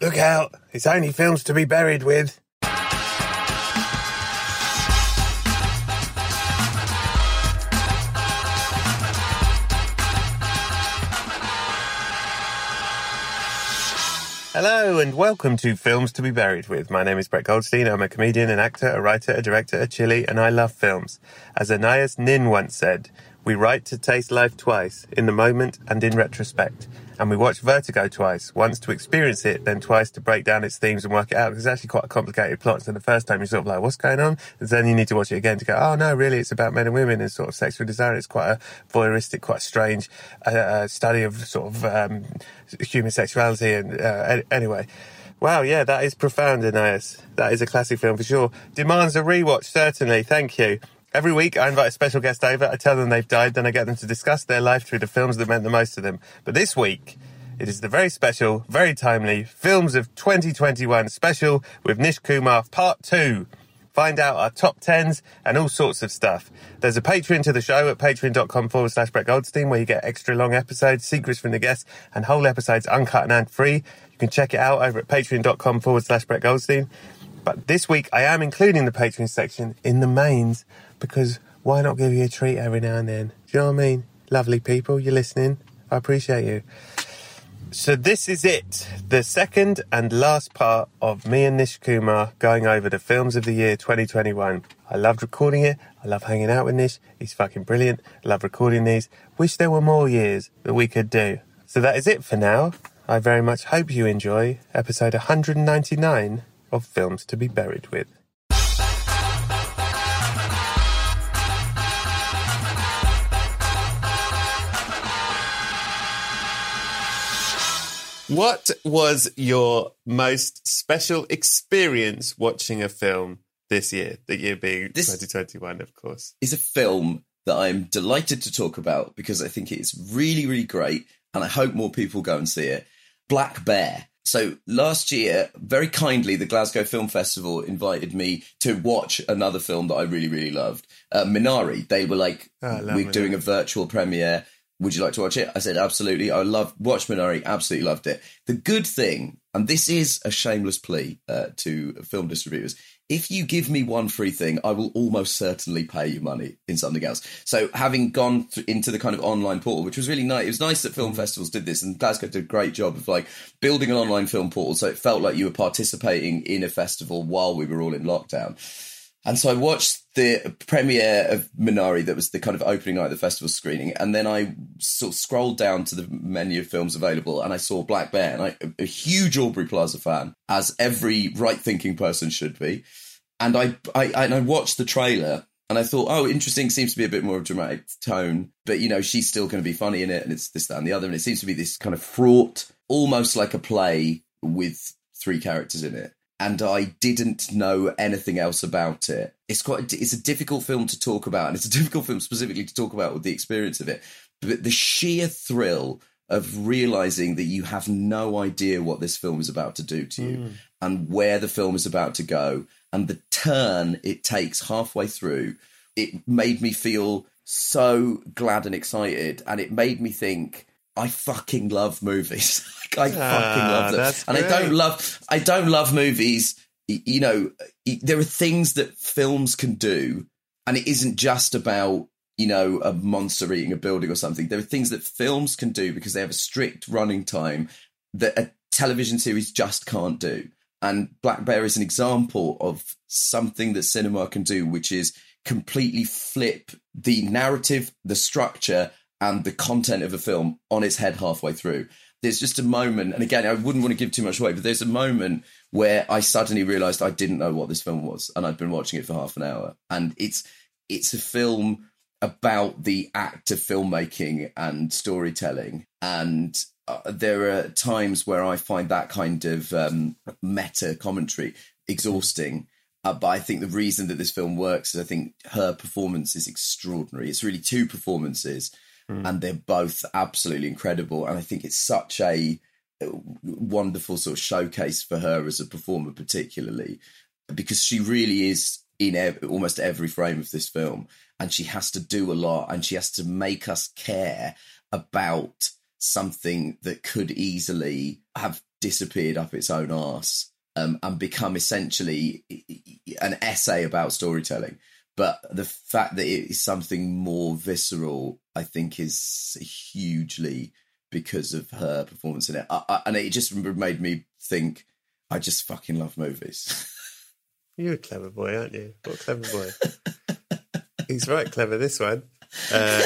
Look out, it's only films to be buried with. Hello and welcome to Films to be Buried with. My name is Brett Goldstein. I'm a comedian, an actor, a writer, a director, a chili, and I love films. As Anais Nin once said, we write to taste life twice, in the moment and in retrospect. And we watch Vertigo twice, once to experience it, then twice to break down its themes and work it out. It's actually quite a complicated plot. So the first time you're sort of like, what's going on? And then you need to watch it again to go, oh no, really, it's about men and women and sort of sexual desire. It's quite a voyeuristic, quite strange uh, uh, study of sort of um, human sexuality. And uh, anyway. Wow, yeah, that is profound, Anais. That is a classic film for sure. Demands a rewatch, certainly. Thank you. Every week, I invite a special guest over. I tell them they've died, then I get them to discuss their life through the films that meant the most to them. But this week, it is the very special, very timely Films of 2021 special with Nish Kumar Part 2. Find out our top tens and all sorts of stuff. There's a Patreon to the show at patreon.com forward slash Brett Goldstein where you get extra long episodes, secrets from the guests, and whole episodes uncut and ad free. You can check it out over at patreon.com forward slash Brett Goldstein. But this week, I am including the Patreon section in the mains because why not give you a treat every now and then? Do you know what I mean? Lovely people, you're listening. I appreciate you. So this is it, the second and last part of me and Nish Kumar going over the films of the year 2021. I loved recording it. I love hanging out with Nish. He's fucking brilliant. I love recording these. Wish there were more years that we could do. So that is it for now. I very much hope you enjoy episode 199 of Films to be Buried with. What was your most special experience watching a film this year? The year being this 2021, of course. Is a film that I'm delighted to talk about because I think it's really, really great, and I hope more people go and see it. Black Bear. So last year, very kindly, the Glasgow Film Festival invited me to watch another film that I really, really loved, uh, Minari. They were like, oh, we're Minari. doing a virtual premiere would you like to watch it? I said, absolutely. I love watch Minari. Absolutely loved it. The good thing, and this is a shameless plea uh, to film distributors, if you give me one free thing, I will almost certainly pay you money in something else. So having gone th- into the kind of online portal, which was really nice, it was nice that film mm. festivals did this, and Glasgow did a great job of like building an online film portal, so it felt like you were participating in a festival while we were all in lockdown. And so I watched the premiere of Minari, that was the kind of opening night of the festival screening, and then I sort of scrolled down to the menu of films available, and I saw Black Bear, and I, a huge Aubrey Plaza fan, as every right-thinking person should be. And I, I, and I watched the trailer, and I thought, oh, interesting. Seems to be a bit more of a dramatic tone, but you know, she's still going to be funny in it, and it's this, that, and the other. And it seems to be this kind of fraught, almost like a play with three characters in it and I didn't know anything else about it. It's quite it's a difficult film to talk about, and it's a difficult film specifically to talk about with the experience of it. But the sheer thrill of realizing that you have no idea what this film is about to do to you mm. and where the film is about to go and the turn it takes halfway through it made me feel so glad and excited and it made me think I fucking love movies. I ah, fucking love them, and I don't love. I don't love movies. You know, there are things that films can do, and it isn't just about you know a monster eating a building or something. There are things that films can do because they have a strict running time that a television series just can't do. And Black Bear is an example of something that cinema can do, which is completely flip the narrative, the structure, and the content of a film on its head halfway through. There's just a moment, and again, I wouldn't want to give too much away, but there's a moment where I suddenly realized I didn't know what this film was, and I'd been watching it for half an hour. And it's it's a film about the act of filmmaking and storytelling. And uh, there are times where I find that kind of um, meta commentary exhausting. Uh, but I think the reason that this film works is I think her performance is extraordinary. It's really two performances, mm. and they're both absolutely incredible. And I think it's such a wonderful sort of showcase for her as a performer, particularly because she really is in ev- almost every frame of this film, and she has to do a lot, and she has to make us care about something that could easily have disappeared up its own arse um, and become essentially an essay about storytelling. But the fact that it is something more visceral, I think, is hugely because of her performance in it. I, I, and it just made me think, I just fucking love movies. You're a clever boy, aren't you? What a clever boy. He's right clever, this one. Uh,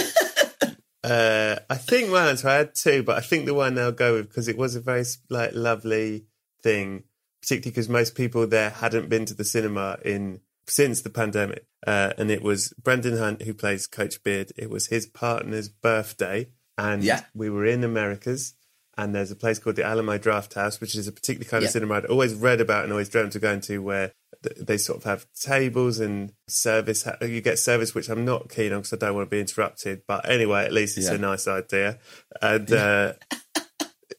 uh, I think my answer I had two, but I think the one I'll go with because it was a very like lovely thing, particularly because most people there hadn't been to the cinema in since the pandemic, uh, and it was Brendan Hunt who plays Coach Beard. It was his partner's birthday, and yeah. we were in Americas. And there's a place called the Alamo Draft House, which is a particular kind yeah. of cinema I'd always read about and always dreamt of going to, where they sort of have tables and service. You get service, which I'm not keen on because I don't want to be interrupted. But anyway, at least it's yeah. a nice idea. And uh,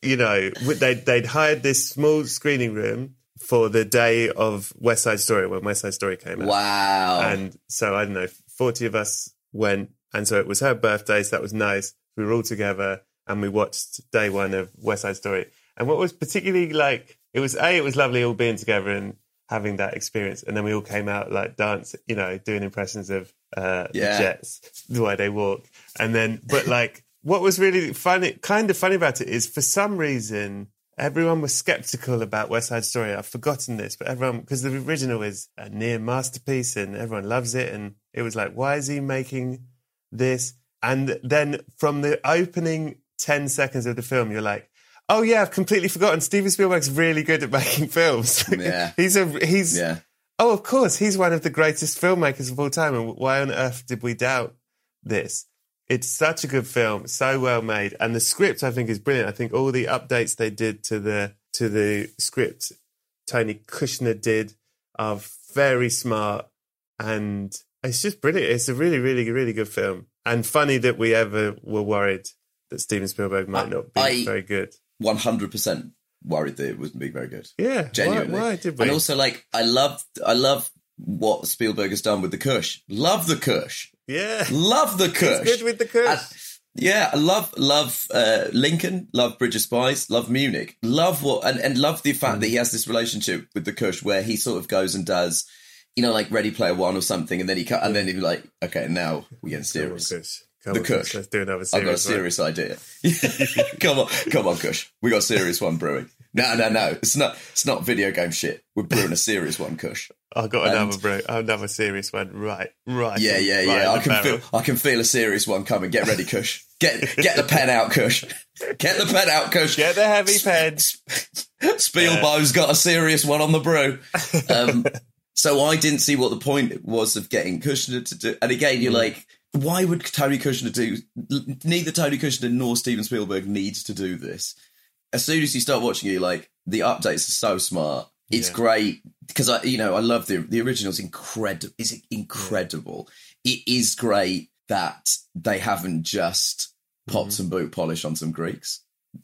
you know, they they'd hired this small screening room for the day of West Side Story when West Side Story came out. Wow! And so I don't know, forty of us went, and so it was her birthday, so that was nice. We were all together and we watched day one of West Side Story. And what was particularly like, it was a, it was lovely all being together and having that experience. And then we all came out like dance, you know, doing impressions of uh, yeah. jets, the way they walk. And then, but like, what was really funny, kind of funny about it is for some reason, everyone was skeptical about West Side Story. I've forgotten this, but everyone, because the original is a near masterpiece and everyone loves it. And it was like, why is he making this? And then from the opening 10 seconds of the film, you're like, oh yeah, I've completely forgotten. Steven Spielberg's really good at making films. Yeah. he's a, he's, yeah. oh, of course, he's one of the greatest filmmakers of all time. And why on earth did we doubt this? It's such a good film, so well made. And the script, I think, is brilliant. I think all the updates they did to the, to the script, Tony Kushner did are very smart and it's just brilliant. It's a really, really, really good film. And funny that we ever were worried that Steven Spielberg might not be I, very good. One hundred percent worried that it wouldn't be very good. Yeah, genuinely. Why, why did we? And also, like, I love, I love what Spielberg has done with the Kush. Love the Kush. Yeah, love the Kush. Good with the Kush. And, yeah, I love love uh, Lincoln, love Bridge of Spies, love Munich, love what and, and love the fact mm. that he has this relationship with the Kush where he sort of goes and does, you know, like Ready Player One or something, and then he cut, and then he's like, okay, now we get serious. Come the on, Kush. Let's do another I've got a serious idea. come on, come on, Kush. We got a serious one brewing. No, no, no. It's not. It's not video game shit. We're brewing a serious one, Kush. I got and, another brew. Another serious one. Right, right. Yeah, yeah, right yeah. I can barrel. feel. I can feel a serious one coming. Get ready, Kush. Get get the pen out, Kush. Get the pen out, Kush. Get the heavy pen. Spielberg's got a serious one on the brew. Um, so I didn't see what the point was of getting Kushner to do. And again, you're mm. like why would Tony Kushner do? Neither Tony Kushner nor Steven Spielberg needs to do this. As soon as you start watching it, like the updates are so smart. It's yeah. great because I, you know, I love the the original's incredible. Is incredible? It is great that they haven't just popped mm-hmm. some boot polish on some Greeks.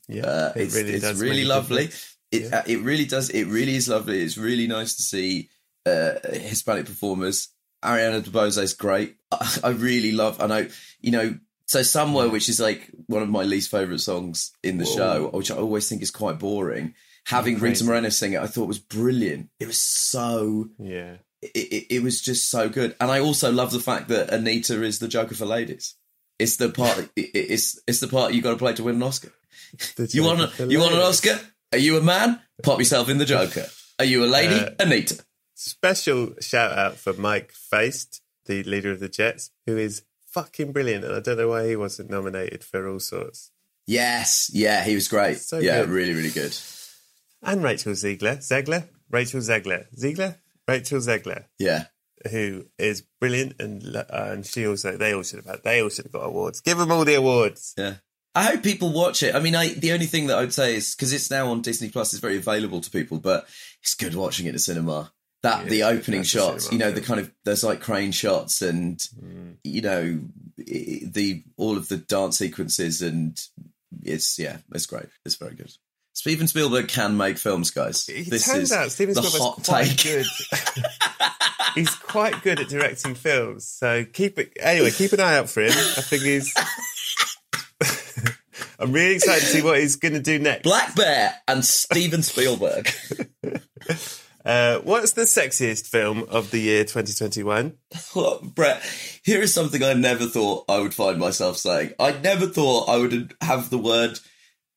Yeah, uh, it it's really it's really lovely. It yeah. uh, it really does. It really is lovely. It's really nice to see uh, Hispanic performers Ariana DeBose is great. I, really love. I know, you know. So somewhere, which is like one of my least favorite songs in the Whoa. show, which I always think is quite boring. Having Rita Moreno sing it, I thought was brilliant. It was so yeah. It, it, it, was just so good, and I also love the fact that Anita is the Joker for ladies. It's the part. it, it's it's the part you got to play to win an Oscar. You want a, you want an Oscar? Are you a man? Pop yourself in the Joker. Are you a lady, Uh, Anita? Special shout out for Mike Faist, the leader of the Jets, who is fucking brilliant. And I don't know why he wasn't nominated for all sorts. Yes, yeah, he was great. So yeah, good. really, really good. And Rachel Ziegler. Zegler? Rachel Zegler. Ziegler? Rachel Zegler, Yeah, who is brilliant. And uh, and she also, they all should have had, they all should have got awards. Give them all the awards. yeah. I hope people watch it. I mean, I the only thing that I would say is because it's now on Disney Plus, it's very available to people, but it's good watching it in the cinema. That Yeah, the opening shots, you know, the kind of there's like crane shots and mm. you know the all of the dance sequences and it's yeah, it's great. It's very good. Steven Spielberg can make films, guys. It this turns is out Steven Spielberg's quite take. good. he's quite good at directing films. So keep it anyway. Keep an eye out for him. I think he's. I'm really excited to see what he's going to do next. Black Bear and Steven Spielberg. Uh, what's the sexiest film of the year 2021? Well, Brett, here is something I never thought I would find myself saying. I never thought I would have the word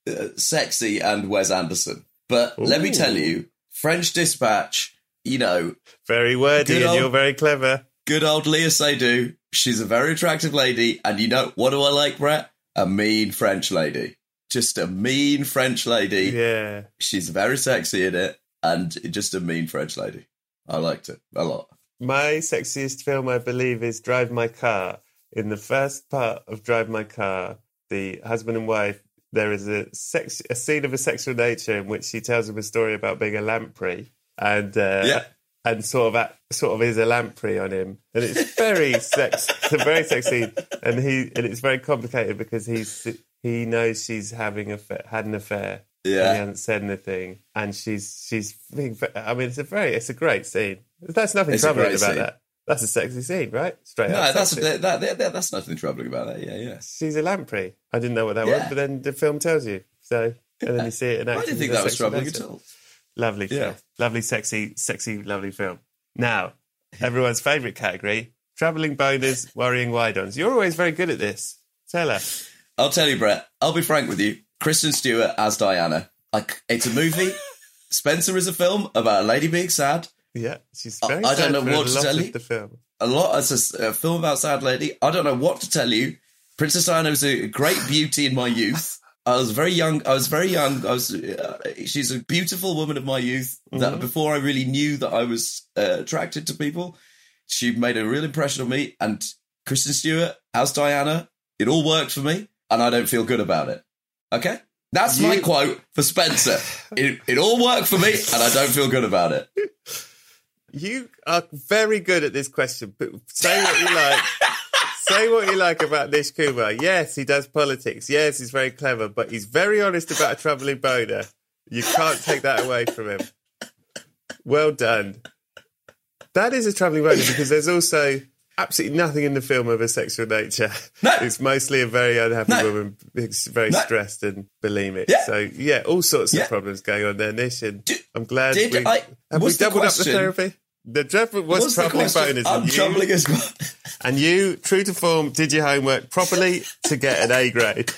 uh, sexy and Wes Anderson. But let me tell you, French Dispatch, you know, Very wordy, and old- you're very clever. good old Léa Seydoux, she's a very attractive lady. And you know, what do I like, Brett? A mean French lady. Just a mean French lady. Yeah. She's very sexy in it and just a mean French lady. I liked it a lot. My sexiest film, I believe, is Drive My Car. In the first part of Drive My Car, the husband and wife, there is a sex, a scene of a sexual nature in which she tells him a story about being a lamprey, and uh, Yeah. and sort of at, sort of is a lamprey on him, and it's very sex, it's a very sexy, and he and it's very complicated because he's he knows she's having a had an affair. Yeah. he hasn't said anything, and she's she's being. I mean, it's a very, it's a great scene. There's nothing It's troubling about scene. that. That's a sexy scene, right? Straight No, up. that's that, that, that, that's nothing troubling about that. Yeah, yeah. She's a lamprey. I didn't know what that was, but then the film tells you. So, and then you see it in I didn't think that was troubling at all. Lovely Yeah. film. Lovely, sexy, sexy, lovely film. Now, everyone's favourite category: travelling boners, worrying wide-ons. You're always very good at this. Tell us. I'll tell you, Brett. I'll be frank with you. Kristen Stewart as Diana. Like, it's a movie. Spencer is a film about a lady being sad. Yeah, she's I- very. I don't know what to tell you. The film. A lot. It's a a, film about sad lady. I don't know what to tell you. Princess Diana was a great beauty in my youth. I was very young. I was very young. I was. Uh, she's a beautiful woman of my youth. That before I really knew that I was uh, attracted to people, she made a real impression on me. And Kristen Stewart as Diana, it all worked for me, and I don't feel good about it. Okay, that's my quote for Spencer. it, it all worked for me, and I don't feel good about it. You are very good at this question. But say what you like. say what you like about Nish Kumar. Yes, he does politics. Yes, he's very clever, but he's very honest about a troubling boner. You can't take that away from him. Well done. That is a troubling boner because there's also absolutely nothing in the film of a sexual nature. No. It's mostly a very unhappy No. woman, who's very No. stressed and bulimic. Yeah. So yeah, all sorts Yeah. of problems going on there, Nish. And Did- I'm glad did we I- have we what's the doubled up the therapy. The dreadful was What's troubling boners, I'm and you, troubling as well. and you, true to form, did your homework properly to get an A grade.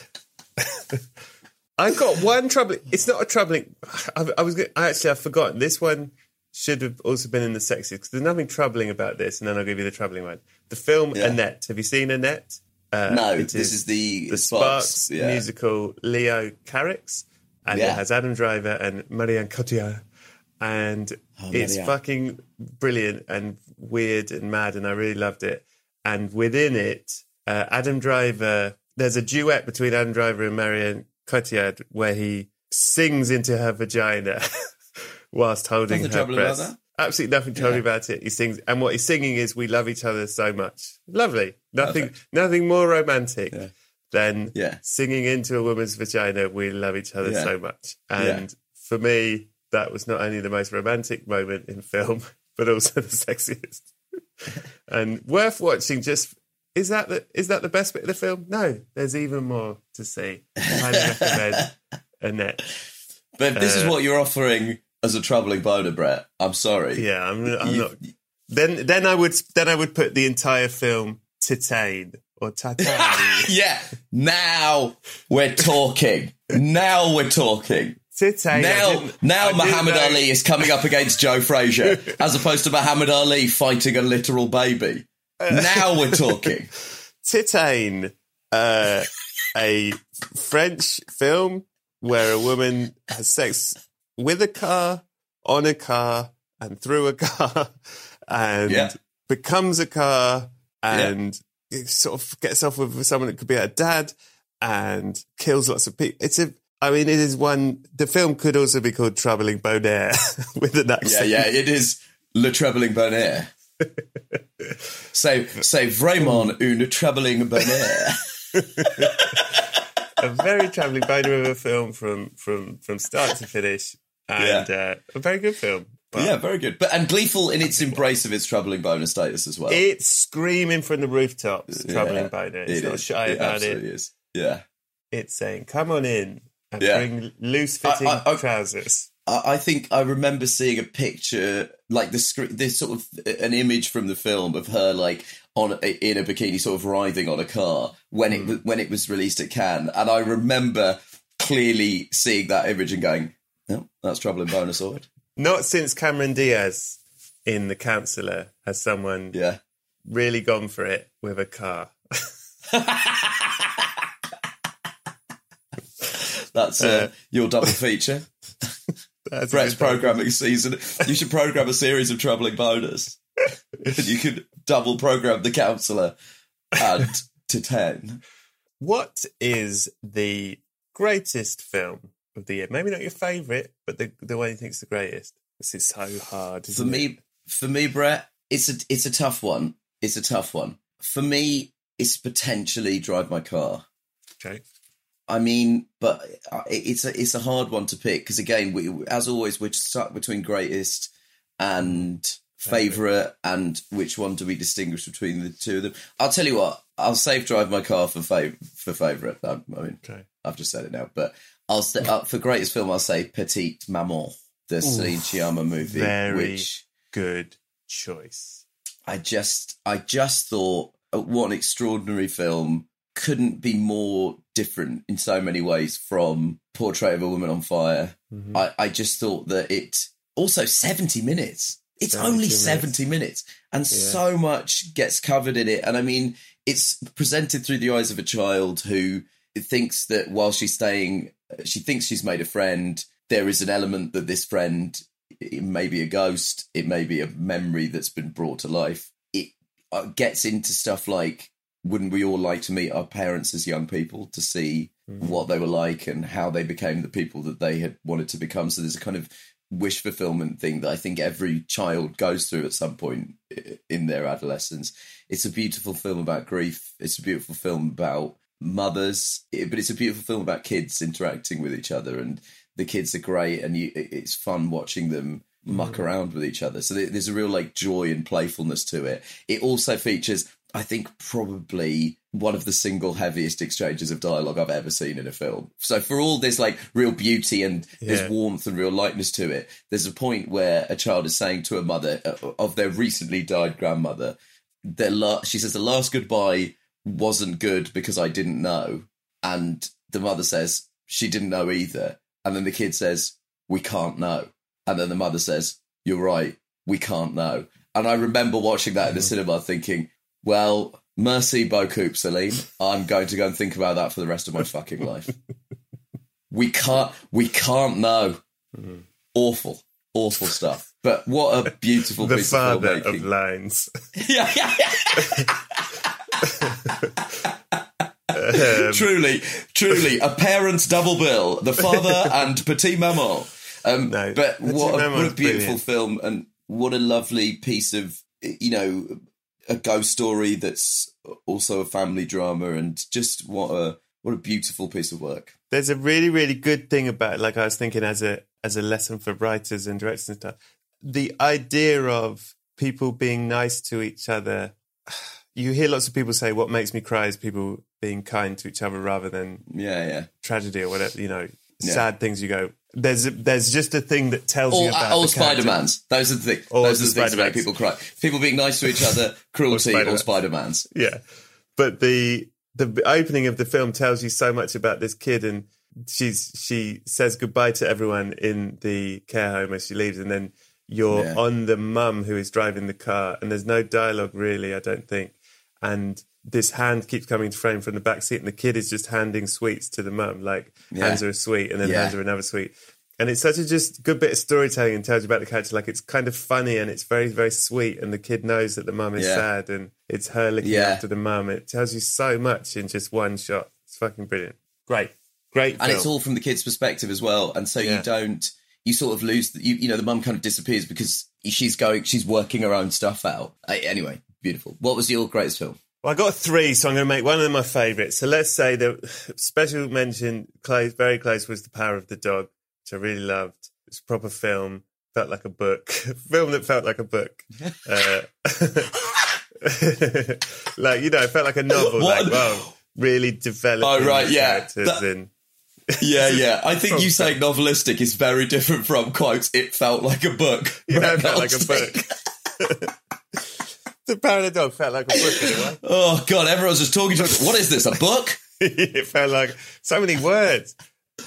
I've got one troubling. It's not a troubling. I, I was. I actually I've forgotten. This one should have also been in the sexiest because there's nothing troubling about this. And then I'll give you the troubling one. The film Yeah. Annette. Have you seen Annette? Uh, No, this is the the Sparks, Sparks, yeah. musical Leos Carax, and Yeah. it has Adam Driver and Marianne Cotillard, and it's Marianne. fucking brilliant and weird and mad, and I really loved it. And within it, uh, Adam Driver, there's a duet between Adam Driver and Marianne Cotillard where he sings into her vagina whilst holding Nothing her troubling about breasts. that? Absolutely nothing troubling about it. He sings, and what he's singing is "We love each other so much." Lovely. Nothing, Perfect. nothing more romantic Yeah. than Yeah. singing into a woman's vagina. We love each other Yeah. so much. And for me, that was not only the most romantic moment in film, but also the sexiest. and worth watching. Just is that the is that the best bit of the film? No, there's even more to see. Highly recommend Annette. But if this is Uh, what you're offering as a troubling boner, Brett, I'm sorry. Yeah, I'm, I'm You- not. Then then I would then I would put the entire film Titane or Tatane. Yeah. Now we're talking. now we're talking. Titane. Now, now Muhammad Ali is coming up against Joe Frazier, as opposed to Muhammad Ali fighting a literal baby. Now we're talking. Titane, uh, a French film where a woman has sex with a car, on a car, and through a car, and Yeah. becomes a car, and it sort of gets off with someone that could be a dad, and kills lots of people. It's a, I mean, it is one. The film could also be called Troubling Bonaire with an Yeah, accent. yeah, it is Le Trebling Bonaire. so, so vraiment une Trebling Bonaire. a very travelling boner of a film from from from start to finish, and uh, a very good film. But yeah, very good. But and gleeful in its embrace of its troubling bonus status as well. It's screaming from the rooftops, troubling Yeah, boner. It's it not is. shy It about it. is. Yeah. It's saying, "Come on in and Yeah. bring loose-fitting I- I- trousers." I I think I remember seeing a picture, like the screen, this sort of an image from the film of her like on in a bikini, sort of writhing on a car when it was when it was released at Cannes, and I remember clearly seeing that image and going, "No, that's trouble in bonus sword." Not since Cameron Diaz in The Counselor has someone Yeah, really gone for it with a car. that's uh, your double feature. That's Brett's programming season. You should program a series of troubling bonus. you could double program the counselor and Titane. What is the greatest film of the year? Maybe not your favourite, but the the one you think's the greatest. This is so hard. For isn't it? me, for me, Brett, it's a it's a tough one. It's a tough one. For me, it's potentially drive my car. Okay. I mean, but uh, it's a it's a hard one to pick because again, we, as always, we're stuck between greatest and favorite, and which one do we distinguish between the two of them? I'll tell you what, I'll save drive my car for fav- for favorite. I, I mean, Okay. I've just said it now, but I'll say, uh, for greatest film, I'll say Petite Maman, the Céline Sciamma movie, very- which Good choice. I just I just thought uh, what an extraordinary film couldn't be more different in so many ways from Portrait of a Woman on Fire. Mm-hmm. I, I just thought that it also 70 minutes. It's 70 only minutes. 70 minutes and so much gets covered in it. And I mean, it's presented through the eyes of a child who thinks that while she's staying, she thinks she's made a friend. There is an element that this friend, it may be a ghost, it may be a memory that's been brought to life. It uh, gets into stuff like, wouldn't we all like to meet our parents as young people to see what they were like and how they became the people that they had wanted to become? So there's a kind of wish fulfillment thing that I think every child goes through at some point in their adolescence. It's a beautiful film about grief. It's a beautiful film about mothers, but it's a beautiful film about kids interacting with each other. And the kids are great, and you, it's fun watching them muck around with each other. So there's a real like joy and playfulness to it. It also features. I think probably one of the single heaviest exchanges of dialogue I've ever seen in a film. So for all there's like real beauty and Yeah. there's warmth and real lightness to it, there's a point where a child is saying to a mother uh, of their recently died grandmother, their la- she says the last goodbye wasn't good because I didn't know, and the mother says she didn't know either, and then the kid says we can't know, and then the mother says you're right, we can't know, and I remember watching that in the mm-hmm. cinema thinking, well. Merci beaucoup, Celine. I'm going to go and think about that for the rest of my fucking life. We can't. We can't know. Mm-hmm. Awful, awful stuff. But what a beautiful The piece father of of lines. yeah, yeah, yeah. truly, truly, a parent's double bill: the father and Petite Maman. Um, No, but what a, what a beautiful brilliant. film, and what a lovely piece of you know a ghost story that's also a family drama, and just what a what a beautiful piece of work. There's a really, really good thing about, like I was thinking, as a as a lesson for writers and directors and stuff. The idea of people being nice to each other. You hear lots of people say, "What makes me cry is people being kind to each other rather than Yeah, yeah. tragedy or whatever." You know, Yeah. sad things. You go, "There's a, there's just a thing that tells All, you about all the. Spider Mans. Those are the things. All Those are the things that make people cry. People being nice to each other, cruelty, or Spider-Mans. Spider Mans. Yeah, but the the opening of the film tells you so much about this kid, and she's she says goodbye to everyone in the care home as she leaves, and then you're Yeah. on the mum who is driving the car, and there's no dialogue really, I don't think. And this hand keeps coming to frame from the back seat, and the kid is just handing sweets to the mum, like Yeah. hands her a sweet and then Yeah. hands her another sweet. And it's such a just good bit of storytelling and tells you about the character. Like it's kind of funny and it's very, very sweet. And the kid knows that the mum is Yeah. sad and it's her looking after the mum. It tells you so much in just one shot. It's fucking brilliant. Great. Great. and it's all from the kid's perspective as well and so you don't you sort of lose the, you, you know the mum kind of disappears because she's going she's working her own stuff out Uh, anyway beautiful what was your greatest film Well, I got three, so I'm going to make one of them my favourites. So let's say the special mention, close, very close, was The Power of the Dog, which I really loved. It's a proper film, felt like a book, film that felt like a book. Uh, like you know, it felt like a novel. What? Like wow, really developing Oh, right, yeah. characters That- and yeah yeah i think you saying novelistic is very different from quotes it felt like a book yeah, it felt like a book. the Power of the Dog felt like a book in a way. oh god everyone's just talking to what is this a book it felt like so many words.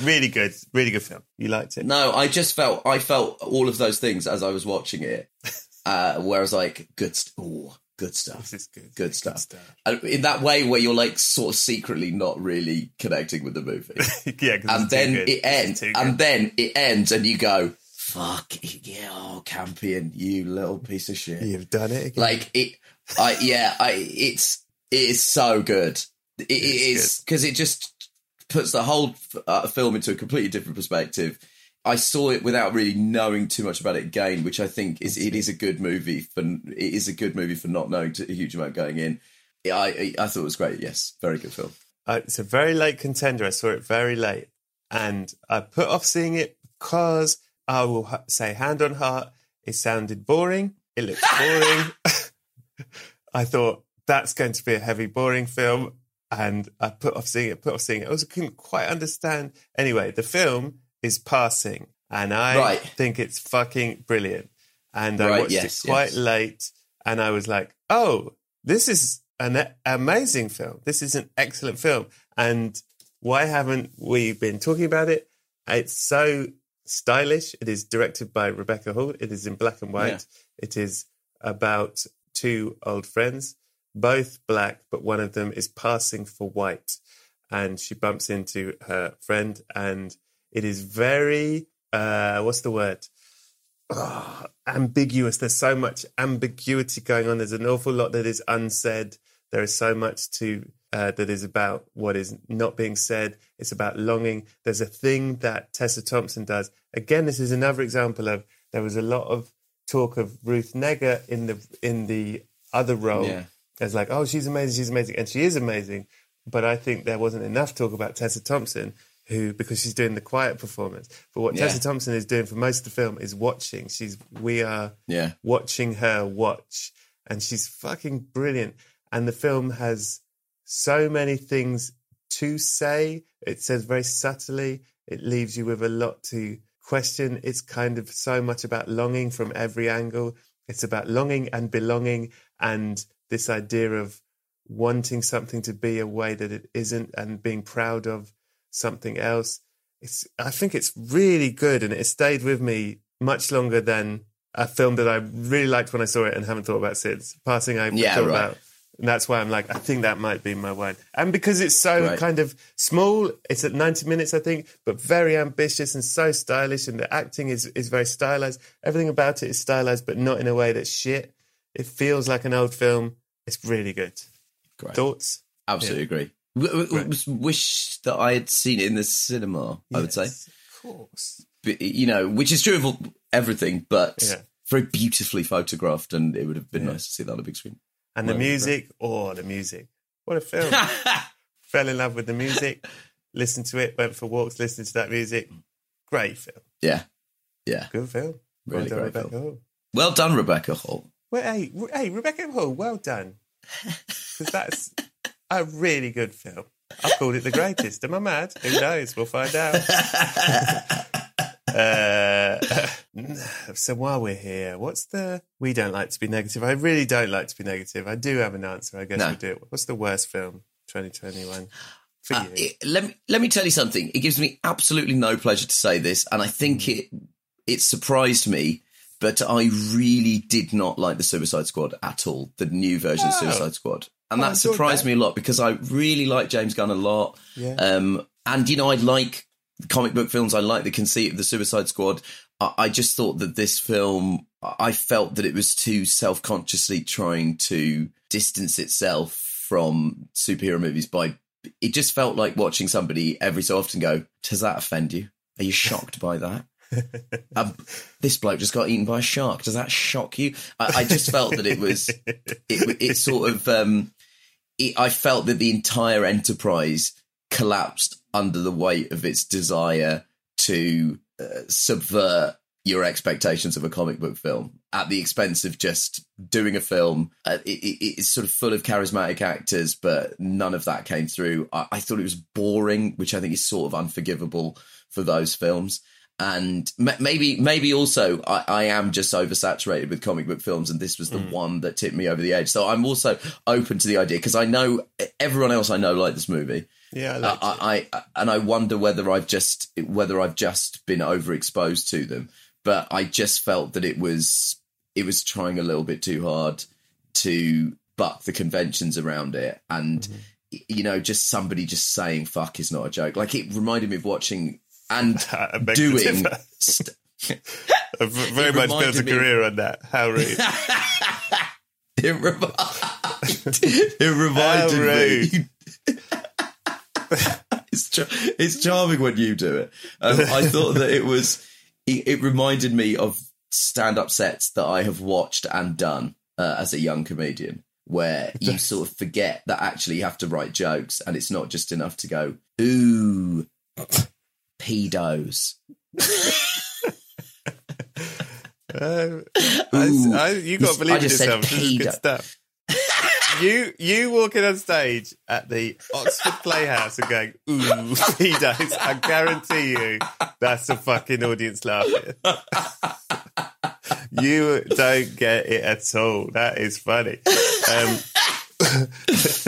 Really good, really good film. You liked it? No, I just felt I felt all of those things as I was watching it. Uh, where I was like, good, st- ooh, good stuff, This is good. good stuff. And in that way, where you're like sort of secretly not really connecting with the movie, yeah, and then good. it ends, and then it ends, and you go, "Fuck yeah, oh, Campion, you little piece of shit!" you've done it again. Like it, I yeah, I it's it is so good. It, it It's because it just puts the whole uh, film into a completely different perspective. I saw it without really knowing too much about it again, which I think is it is a good movie for it is a good movie for not knowing a huge amount going in. I I, I thought it was great. Yes, very good film. Uh, it's a very late contender. I saw it very late, and I put off seeing it because I will ha- say, hand on heart, it sounded boring. It looked boring. I thought that's going to be a heavy, boring film, and I put off seeing it. Put off seeing it. I also couldn't quite understand. Anyway, the film is passing, and I Right. think it's fucking brilliant. And I Right, watched yes, it quite yes. late, and I was like, "Oh, this is an amazing film. This is an excellent film." And why haven't we been talking about it? It's so stylish. It is directed by Rebecca Hall. It is in black and white. It is about two old friends, both black, but one of them is passing for white. And she bumps into her friend, and it is very, uh, what's the word? Oh, ambiguous. There's so much ambiguity going on. There's an awful lot that is unsaid. There is so much to uh, that is about what is not being said. It's about longing. There's a thing that Tessa Thompson does. Again, this is another example of there was a lot of talk of Ruth Negga in the in the other role. Yeah. It's like, oh, she's amazing, she's amazing, and she is amazing. But I think there wasn't enough talk about Tessa Thompson, who because she's doing the quiet performance. But what Yeah. Tessa Thompson is doing for most of the film is watching. She's we are Yeah, watching her watch, and she's fucking brilliant. And the film has so many things to say. It says very subtly. It leaves you with a lot to question. It's kind of so much about longing from every angle. It's about longing and belonging, and this idea of wanting something to be a way that it isn't, and being proud of something else. It's. I think it's really good, and it stayed with me much longer than a film that I really liked when I saw it and haven't thought about since. Passing, I Yeah, thought right. about. And that's why I'm like, I think that might be my one. And because it's so Right. kind of small, it's at 90 minutes, I think, but very ambitious and so stylish. And the acting is, is very stylized. Everything about it is stylized, but not in a way that's shit. It feels like an old film. It's really good. great. Thoughts? Absolutely agree. W- w-. Wish that I had seen it in the cinema. I would say. Of course. but, you know, which is true of everything, but Yeah. very beautifully photographed, and it would have been nice to see that on a big screen. And the music, oh, the music. What a film. Fell in love with the music, listened to it, went for walks, listened to that music. Great film. yeah, yeah, Good film. Really well done, great Rebecca film. Hall. well done, Rebecca Hall. Well, hey, Re- hey, Rebecca Hall, well done. Because that's a really good film. I called it the greatest. Am I mad? Who knows? We'll find out. Uh, so while we're here, what's the? We don't like to be negative. I really don't like to be negative. I do have an answer. I guess No. we do. What's the worst film 2021? for Uh, you. it- let me let me tell you something. It gives me absolutely no pleasure to say this, and I think Mm. it it surprised me. But I really did not like the Suicide Squad at all. The new version of Oh. Suicide Squad, and Oh, that surprised that. me a lot because I really like James Gunn a lot. Yeah. Um, and you know, I like comic book films. I like the conceit of the Suicide Squad. I, I just thought that this film, I felt that it was too self consciously trying to distance itself from superhero movies by. It just felt like watching somebody every so often go, "Does that offend you? Are you shocked by that?" um, this bloke just got eaten by a shark. Does that shock you? I, I just felt that it was it, it sort of um, it, I felt that the entire enterprise collapsed under the weight of its desire to uh, subvert your expectations of a comic book film at the expense of just doing a film. Uh, it, it, it's sort of full of charismatic actors, but none of that came through. I, I thought it was boring, which I think is sort of unforgivable for those films and m- maybe maybe also I, I am just oversaturated with comic book films and this was the one that tipped me over the edge so i'm also open to the idea because i know everyone else i know liked this movie yeah, I uh, it. I, I and i wonder whether i've just whether i've just been overexposed to them but i just felt that it was it was trying a little bit too hard to buck the conventions around it and mm-hmm. y- you know just somebody just saying fuck is not a joke like it reminded me of watching and I beg to doing st- very much built a career on that. How rude. it, remi- it reminded me it's, char- it's charming when you do it um, i thought that it was it, it reminded me of stand-up sets that i have watched and done uh, as a young comedian where you sort of forget that actually you have to write jokes and it's not just enough to go ooh pedos Um, I, I, you got to believe in just yourself. This is good stuff. You you walking on stage at the Oxford Playhouse and going, "Ooh, pedos!" I guarantee you, that's the fucking audience laughing. you don't get it at all. That is funny. Um,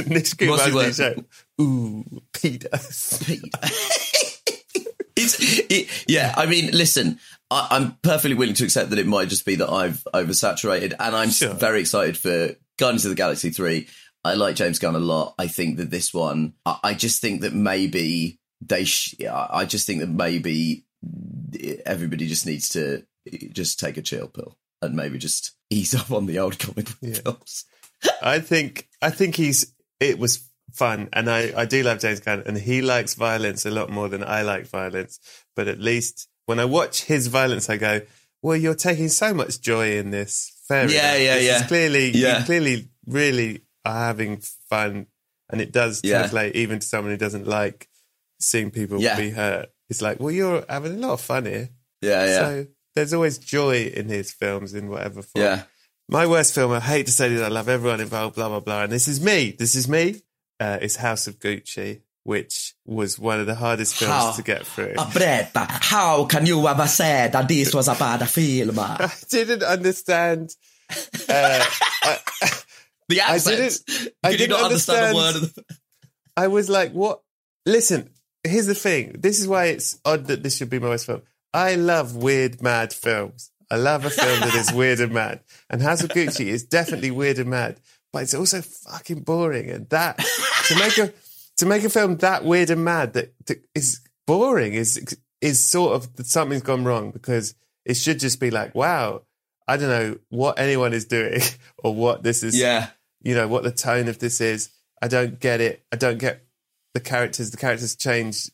Nish Kumar's show. Ooh, pedos. it's it, yeah. I mean, listen, I, I'm perfectly willing to accept that it might just be that I've oversaturated, and I'm Sure. very excited for Guardians of the Galaxy three. I like James Gunn a lot. I think that this one, I, I just think that maybe they, sh- I just think that maybe everybody just needs to just take a chill pill and maybe just ease up on the old comic book Yeah. films. I think I think he's it was fun and I, I do love James Gunn and he likes violence a lot more than I like violence. But at least when I watch his violence I go, Well, you're taking so much joy in this. Fair Yeah, enough. yeah, This yeah. clearly Yeah. you clearly really are having fun and it does Yeah. translate even to someone who doesn't like seeing people Yeah. be hurt. It's like, well, you're having a lot of fun here. Yeah, yeah, So there's always joy in his films in whatever form. yeah. My worst film, I hate to say this, I love everyone involved, blah, blah, blah. And this is me. This is me. Uh, is House of Gucci, which was one of the hardest films How? to get through. Bretta, how can you ever say that this was a bad film? I didn't understand. Uh, I, The I accents. didn't- I didn't understand a word of the I was like, what? Listen, here's the thing. This is why it's odd that this should be my worst film. I love weird, mad films. I love a film that is weird and mad. And House of Gucci is definitely weird and mad, but it's also fucking boring. And that to make a to make a film that weird and mad that, that is boring is is sort of something's gone wrong because it should just be like, wow, I don't know what anyone is doing or what this is Yeah. you know what the tone of this is. I don't get it. I don't get the characters. The characters change.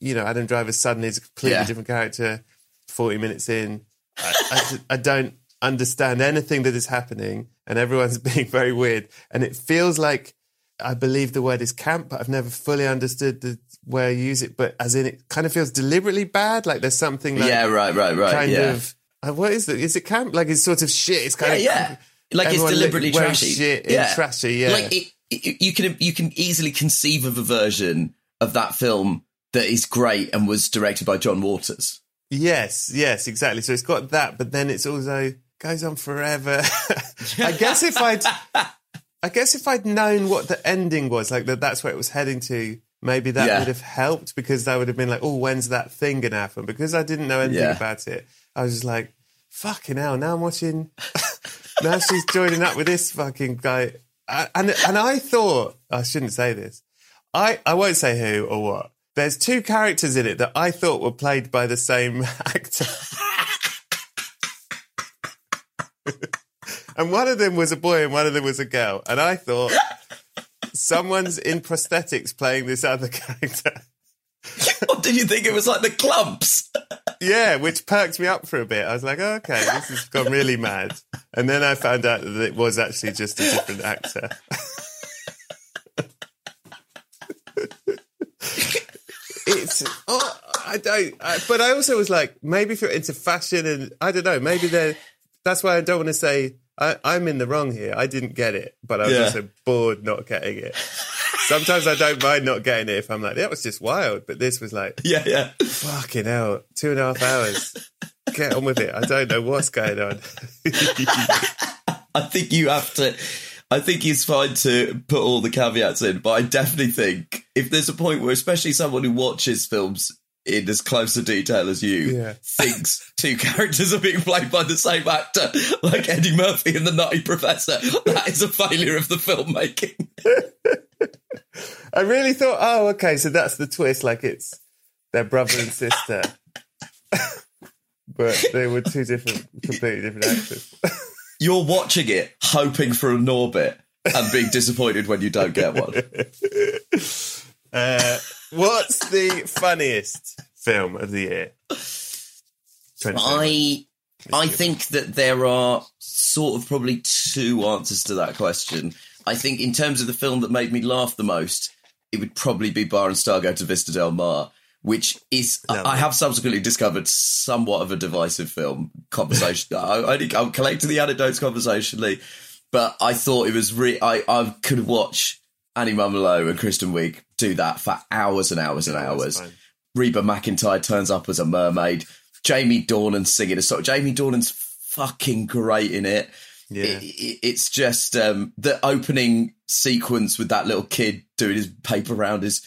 You know, Adam Driver suddenly is a completely Yeah. different character. Forty minutes in, I, I, I don't understand anything that is happening, and everyone's being very weird. And it feels like I believe the word is camp, but I've never fully understood the where I use it. But as in, it kind of feels deliberately bad. Like there's something like yeah, right, right, right. kind yeah. of. uh, What is it? Is it camp? Like it's sort of shit. It's kind yeah, of yeah. Like it's deliberately trashy. Shit yeah. trashy. Yeah. Like it, it, you can you can easily conceive of a version of that film that is great and was directed by John Waters. Yes, yes, exactly. So it's got that, but then it's also goes on forever. I guess if I'd, I guess if I'd known what the ending was, like that, that's where it was heading to. maybe that Yeah. would have helped because that would have been like, oh, when's that thing going to happen? Because I didn't know anything Yeah. about it. I was just like, fucking hell, now I'm watching. now she's joining up with this fucking guy. I- And, and I thought, I shouldn't say this. I, I won't say who or what. There's two characters in it that I thought were played by the same actor. and one of them was a boy and one of them was a girl. And I thought someone's in prosthetics playing this other character. What did you think it was like the Klumps? Yeah, which perked me up for a bit. I was like, oh, okay, this has gone really mad. And then I found out that it was actually just a different actor. it's, oh, I don't, I, but I also was like, maybe if you're into fashion and I don't know, maybe they're, that's why I don't want to say I, I'm in the wrong here. I didn't get it, but I was Yeah. also bored not getting it. Sometimes I don't mind not getting it if I'm like, that was just wild. But this was like, Yeah, yeah. Fucking hell, two and a half hours. Get on with it. I don't know what's going on. I think you have to. I think it's fine to put all the caveats in, but I definitely think if there's a point where, especially someone who watches films in as close to detail as you, Yeah. thinks two characters are being played by the same actor, like Eddie Murphy and the Nutty Professor, that is a failure of the filmmaking. I really thought, oh, okay, so that's the twist. Like it's their brother and sister. but they were two different, completely different actors. You're watching it, hoping for a Norbit, and being disappointed when you don't get one. Uh, what's the funniest film of the year? I I think that there are sort of probably two answers to that question. I think in terms of the film that made me laugh the most, it would probably be Barb and Star Go to Vista Del Mar, which is Lovely. I have subsequently discovered somewhat of a divisive film conversation. I, I, I'm collecting the anecdotes conversationally, but I thought it was re- I I could watch Annie Mumolo and Kristen Wiig do that for hours and hours and That's hours. Reba McEntire turns up as a mermaid. Jamie Dornan singing a song. Jamie Dornan's fucking great in it. Yeah. It- it- it's just um, the opening sequence with that little kid doing his paper round is.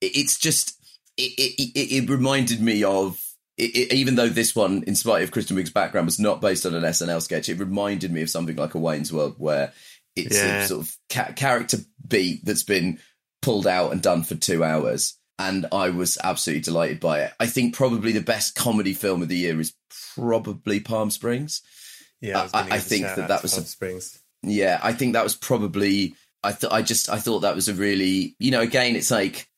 it- It's just. It, it, reminded me of. Even though this one, in spite of Kristen Wiig's background, was not based on an SNL sketch, it reminded me of something like a Wayne's World, where it's Yeah. a sort of ca- character beat that's been pulled out and done for two hours. And I was absolutely delighted by it. I think probably the best comedy film of the year is probably Palm Springs. Yeah, was I- I think that that was Palm a- Springs. Yeah, I think that was probably. I th- I just I thought that was a really you know again it's like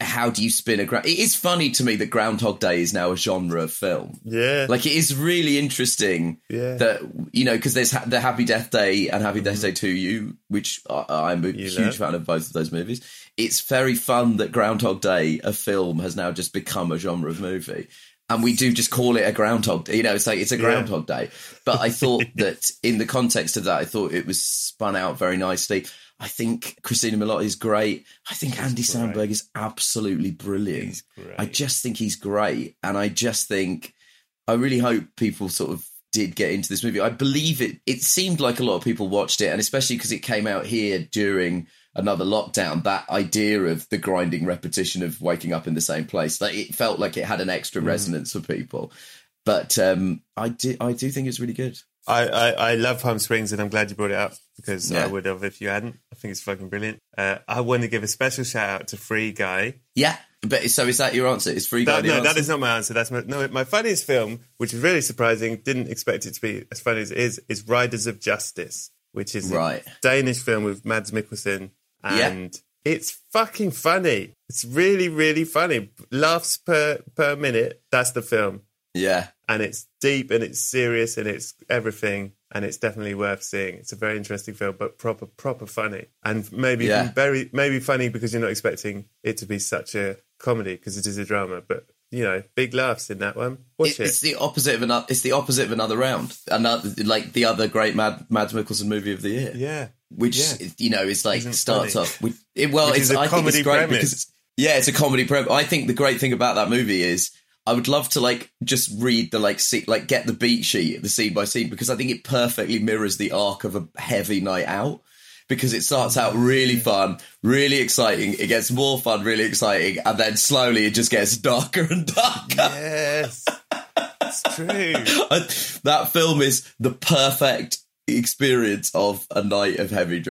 how do you spin a ground? It is funny to me that Groundhog Day is now a genre of film. Yeah, Like it is really interesting Yeah. that you know because there's ha- the Happy Death Day and Happy Death Day to You, which I, I'm a Mm-hmm. You huge love. fan of both of those movies. It's very fun that Groundhog Day, a film, has now just become a genre of movie. And we do just call it a Groundhog Day. You know, it's like it's a Groundhog Day. But I thought that in the context of that, I thought it was spun out very nicely. I think Christina Milioti is great. I think Andy Samberg is absolutely brilliant. He's great. I just think he's great. And I just think, I really hope people sort of did get into this movie. I believe it, it seemed like a lot of people watched it. And especially because it came out here during another lockdown, that idea of the grinding repetition of waking up in the same place, like it felt like it had an extra Mm. resonance for people. But um, I do, I do think it's really good. I, I, I love Palm Springs and I'm glad you brought it up because Yeah. I would have if you hadn't. I think it's fucking brilliant. Uh, I want to give a special shout out to Free Guy. Yeah. But so is that your answer? Is Free Guy That, no, answer? that is not my answer. That's my, no, my funniest film, which is really surprising, didn't expect it to be as funny as it is, is Riders of Justice, which is Right. a Danish film with Mads Mikkelsen. Yeah. And it's fucking funny. It's really, really funny. Laughs per, per minute. That's the film. Yeah. and it's deep and it's serious and it's everything and it's definitely worth seeing. It's a very interesting film, but proper, proper funny and maybe Yeah. very, maybe funny because you're not expecting it to be such a comedy because it is a drama. But you know, big laughs in that one. Watch It- it. It's the opposite of another. It's the opposite of another round. Another like the other great Mad Mads Mikkelsen movie of the year. yeah, which Yeah. you know is like Isn't starts funny. off with it, well, Which it's I think it's comedy great premise. because it's, yeah, it's a comedy premise. I think the great thing about that movie is I would love to like just read the like see, like get the beat sheet, the scene by scene, because I think it perfectly mirrors the arc of a heavy night out. because it starts out really fun, really exciting. It gets more fun, really exciting, and then slowly it just gets darker and darker. Yes, it's true. that film is the perfect experience of a night of heavy.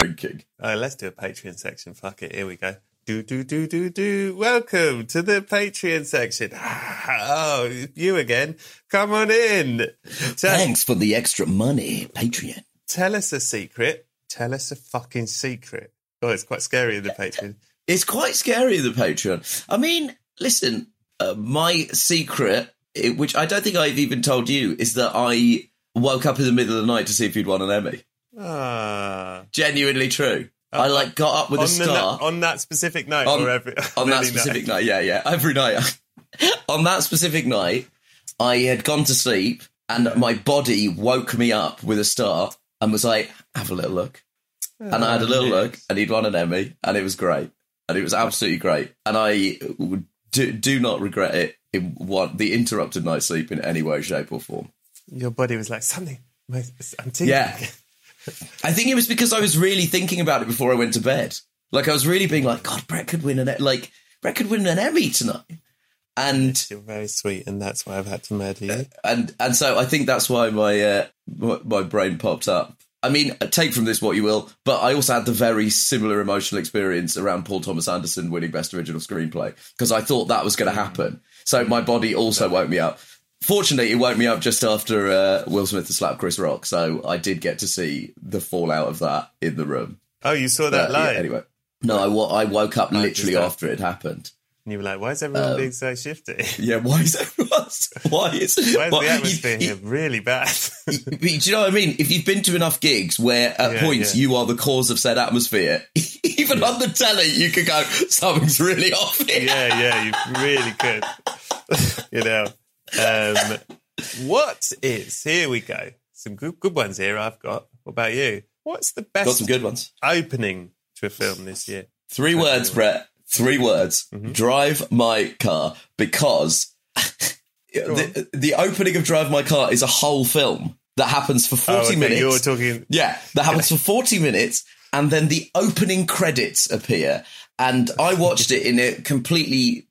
Drinking. Oh, let's do a Patreon section. Fuck it. Here we go. Do, do, do, do, do. Welcome to the Patreon section. Oh, you again. Come on in. Tell, Thanks for the extra money, Patreon. tell us a secret. Tell us a fucking secret. Oh, it's quite scary in the Patreon. It's quite scary, in the Patreon. I mean, listen, uh, my secret, which I don't think I've even told you, is that I woke up in the middle of the night to see if you'd won an Emmy. Ah. Genuinely true. I like got up with a the star. na- on that specific night on, or every on that specific night? night. Yeah, yeah, every night. on that specific night, I had gone to sleep and my body woke me up with a star and was like, "Have a little look." and I had a little look, and he'd won an Emmy, and it was great, and it was absolutely great, and I would do, do not regret it in one the interrupted night's sleep in any way, shape, or form. Your body was like something. I'm tingling. Yeah. I think it was because I was really thinking about it before I went to bed. Like I was really being like, God, Brett could win an like Brett could win an Emmy tonight, and You're very sweet, and that's why I've had to murder you. Uh, and and so I think that's why my uh, my, my brain popped up. I mean, uh, take from this what you will, but I also had the very similar emotional experience around Paul Thomas Anderson winning Best Original Screenplay because I thought that was going to mm. happen. So my body also woke me up. Fortunately, it woke me up just after uh, Will Smith had slapped Chris Rock, so I did get to see the fallout of that in the room. Oh, you saw that Uh, yeah, live? anyway, no, I, woke up Oh, literally after it happened. And you were like, why is everyone Um, being so shifty? Yeah, why is everyone? Why is Why is why- the atmosphere you- here really bad? Do you know what I mean? If you've been to enough gigs where at Yeah, points yeah. you are the cause of said atmosphere, even on the telly, you could go, something's really off here. yeah, yeah, you really could. you know. Um, what is, here we go. Some good, good ones here I've got. What about you? What's the best? Got some good ones. opening to a film this year? Three words, Brett. Three words. Mm-hmm. Drive my car because the, the opening of Drive My Car is a whole film that happens for 40 oh, okay, minutes. You're talking. Yeah, that happens for 40 minutes, and then the opening credits appear. And I watched it in a completely,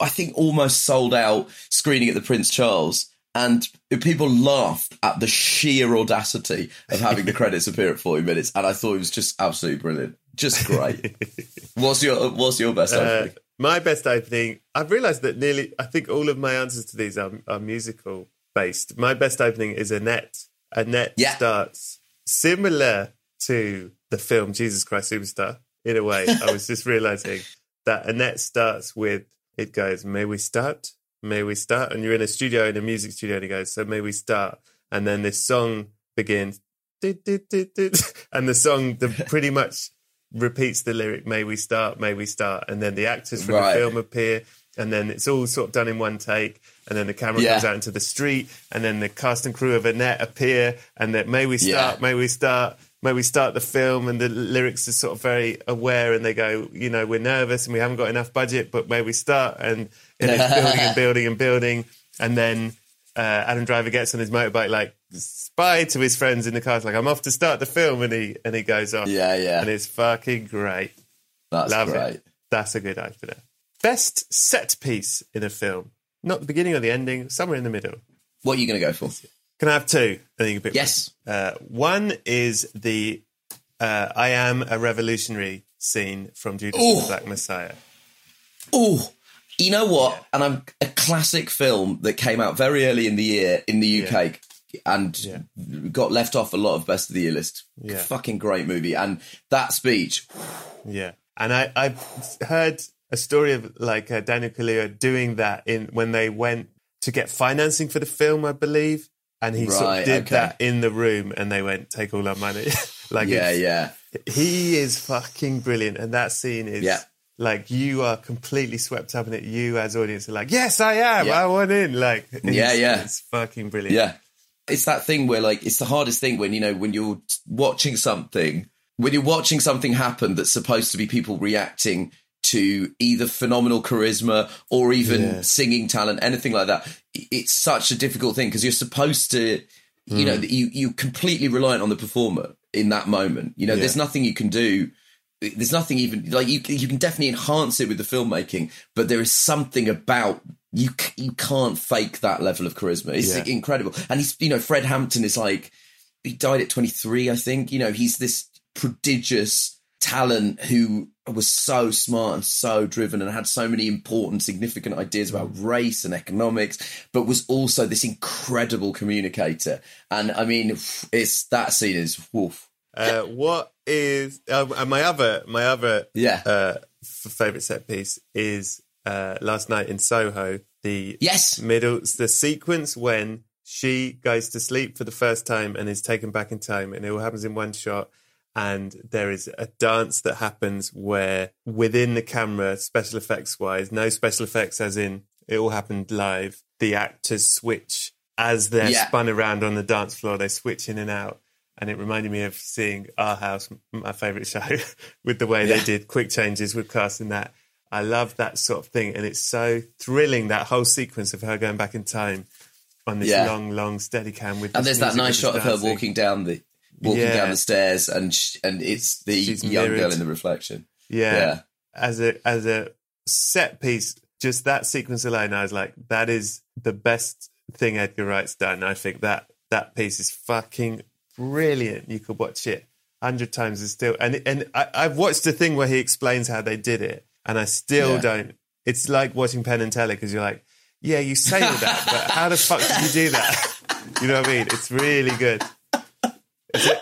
I think, almost sold out screening at the Prince Charles. And people laughed at the sheer audacity of having the credits appear at 40 minutes. And I thought it was just absolutely brilliant. Just great. what's your What's your best Uh, opening? my best opening. I've realised that nearly. I think all of my answers to these are, are musical based. My best opening is Annette. Annette Yeah. starts similar to the film Jesus Christ Superstar. In a way, I was just realising that Annette starts with it goes, "May we start? May we start?" And you're in a studio, in a music studio, and he goes, "So may we start?" And then this song begins, "Did, did, did, did," and the song the pretty much repeats the lyric "May we start, may we start," and then the actors from Right. the film appear, and then it's all sort of done in one take, and then the camera Yeah. goes out into the street, and then the cast and crew of Annette appear, and that "May we start, Yeah. may we start." May we start the film, and the lyrics are sort of very aware, and they go, you know, we're nervous and we haven't got enough budget, but may we start? And, and it's building and building and building, and then uh, Adam Driver gets on his motorbike, like spy to his friends in the car, like I'm off to start the film, and he and he goes off. Yeah, yeah. and it's fucking great. That's Love great. it. That's a good opener. best set piece in a film. Not the beginning or the ending, somewhere in the middle. What are you going to go for? Can I have two? I think you pick Yes. one. Uh, one is the uh, I am a revolutionary scene from Judas and the Black Messiah. Oh, you know what? And I'm a classic film that came out very early in the year in the UK and Yeah. got left off a lot of best of the year list. Yeah. Fucking great movie. And that speech, Yeah, and I I've heard a story of like uh, Daniel Kaluuya doing that in when they went to get financing for the film, I believe, and he sort of did okay. that in the room, and they went take all our money. like yeah, yeah. he is fucking brilliant, and that scene is Yeah. like you are completely swept up in it. You as audience are like, yes, I am. Yeah. I want in. Like, Yeah, yeah. it's fucking brilliant. Yeah. It's that thing where like it's the hardest thing when you know when you're watching something when you're watching something happen that's supposed to be people reacting to either phenomenal charisma or even Yeah. singing talent anything like that it's such a difficult thing because you're supposed to you Mm. know you you completely reliant on the performer in that moment you know Yeah. there's nothing you can do there's nothing even like you you can definitely enhance it with the filmmaking but there is something about you you can't fake that level of charisma it's Yeah. incredible and he's you know Fred Hampton is like he died at 23 I think you know he's this prodigious talent who was so smart and so driven and had so many important significant ideas about race and economics but was also this incredible communicator and I mean it's that scene is woof Uh, what is uh, my other my other Yeah. uh, f- favorite set piece is uh, last night in Soho. The Yes. middle the sequence when she goes to sleep for the first time and is taken back in time, and it all happens in one shot. And there is a dance that happens where within the camera, special effects wise, no special effects as in it all happened live. The actors switch as they're Yeah. spun around on the dance floor. They switch in and out and it reminded me of seeing Our House, my favorite show, with the way Yeah. they did quick changes with casting that. I love that sort of thing, and it's so thrilling that whole sequence of her going back in time on this Yeah. long, long steady cam with. and there's that nice shot of her walking down the walking Yeah. down the stairs and sh- and it's the She's young girl in the reflection Yeah. Yeah. as a as a set piece, just that sequence alone, I was like, that is the best thing Edgar Wright's done. I think that that piece is fucking brilliant. You could watch it a hundred times and still. And and I, I've watched the thing where he explains how they did it, and I still Yeah. don't. It's like watching Penn and Teller because you're like, yeah, you say all that, but how the fuck did you do that? You know what I mean? It's really good.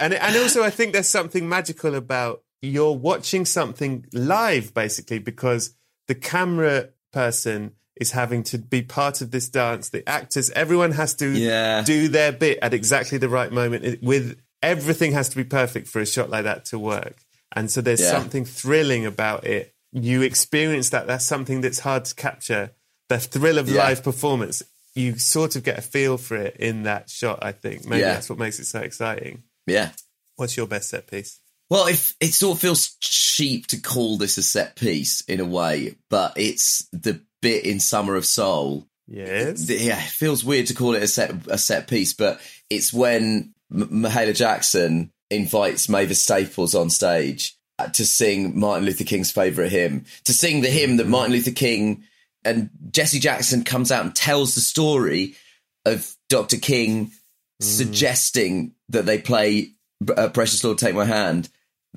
And and also I think there's something magical about you're watching something live basically because the camera person is having to be part of this dance. The actors everyone has to Yeah. do their bit at exactly the right moment. It- with everything has to be perfect for a shot like that to work. And so there's Yeah. something thrilling about it. You experience that. That's something that's hard to capture. The thrill of Yeah. live performance. You sort of get a feel for it in that shot i think. Maybe that's what makes it so exciting yeah What's your best set piece? well if it sort of feels cheap to call this a set piece in a way but it's the bit in summer of soul Yes. Th- yeah, it feels weird to call it a set a set piece, but it's when M- Mahalia Jackson invites Mavis Staples on stage uh, to sing Martin Luther King's favorite hymn, to sing the hymn that Martin Luther King and Jesse Jackson comes out and tells the story of Dr. King suggesting that they play uh, Precious Lord Take My Hand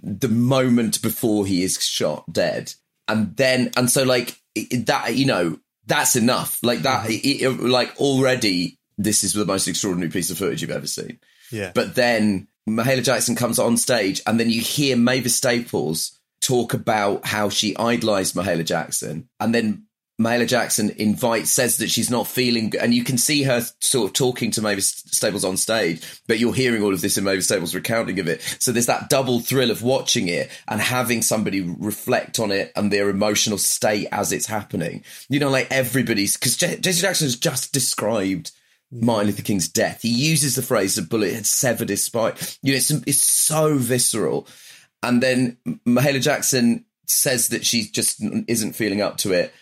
the moment before he is shot dead. And then, and so like that, you know, that's enough. Like that, i- i- like already, this is the most extraordinary piece of footage you've ever seen. Yeah. But then Mahalia Jackson comes on stage, and then you hear Mavis Staples talk about how she idolized Mahalia Jackson, and then Mahalia Jackson invites, says that she's not feeling, and you can see her sort of talking to Mavis Staples on stage, but you're hearing all of this in Mavis Staples' recounting of it. So there's that double thrill of watching it and having somebody reflect on it and their emotional state as it's happening. You know, like everybody's, because Jesse Jackson has just described mm. Martin Luther King's death. He uses the phrase "the bullet had severed his spine." You know, it's, it's so visceral. And then Mahalia Jackson says that she just isn't feeling up to it.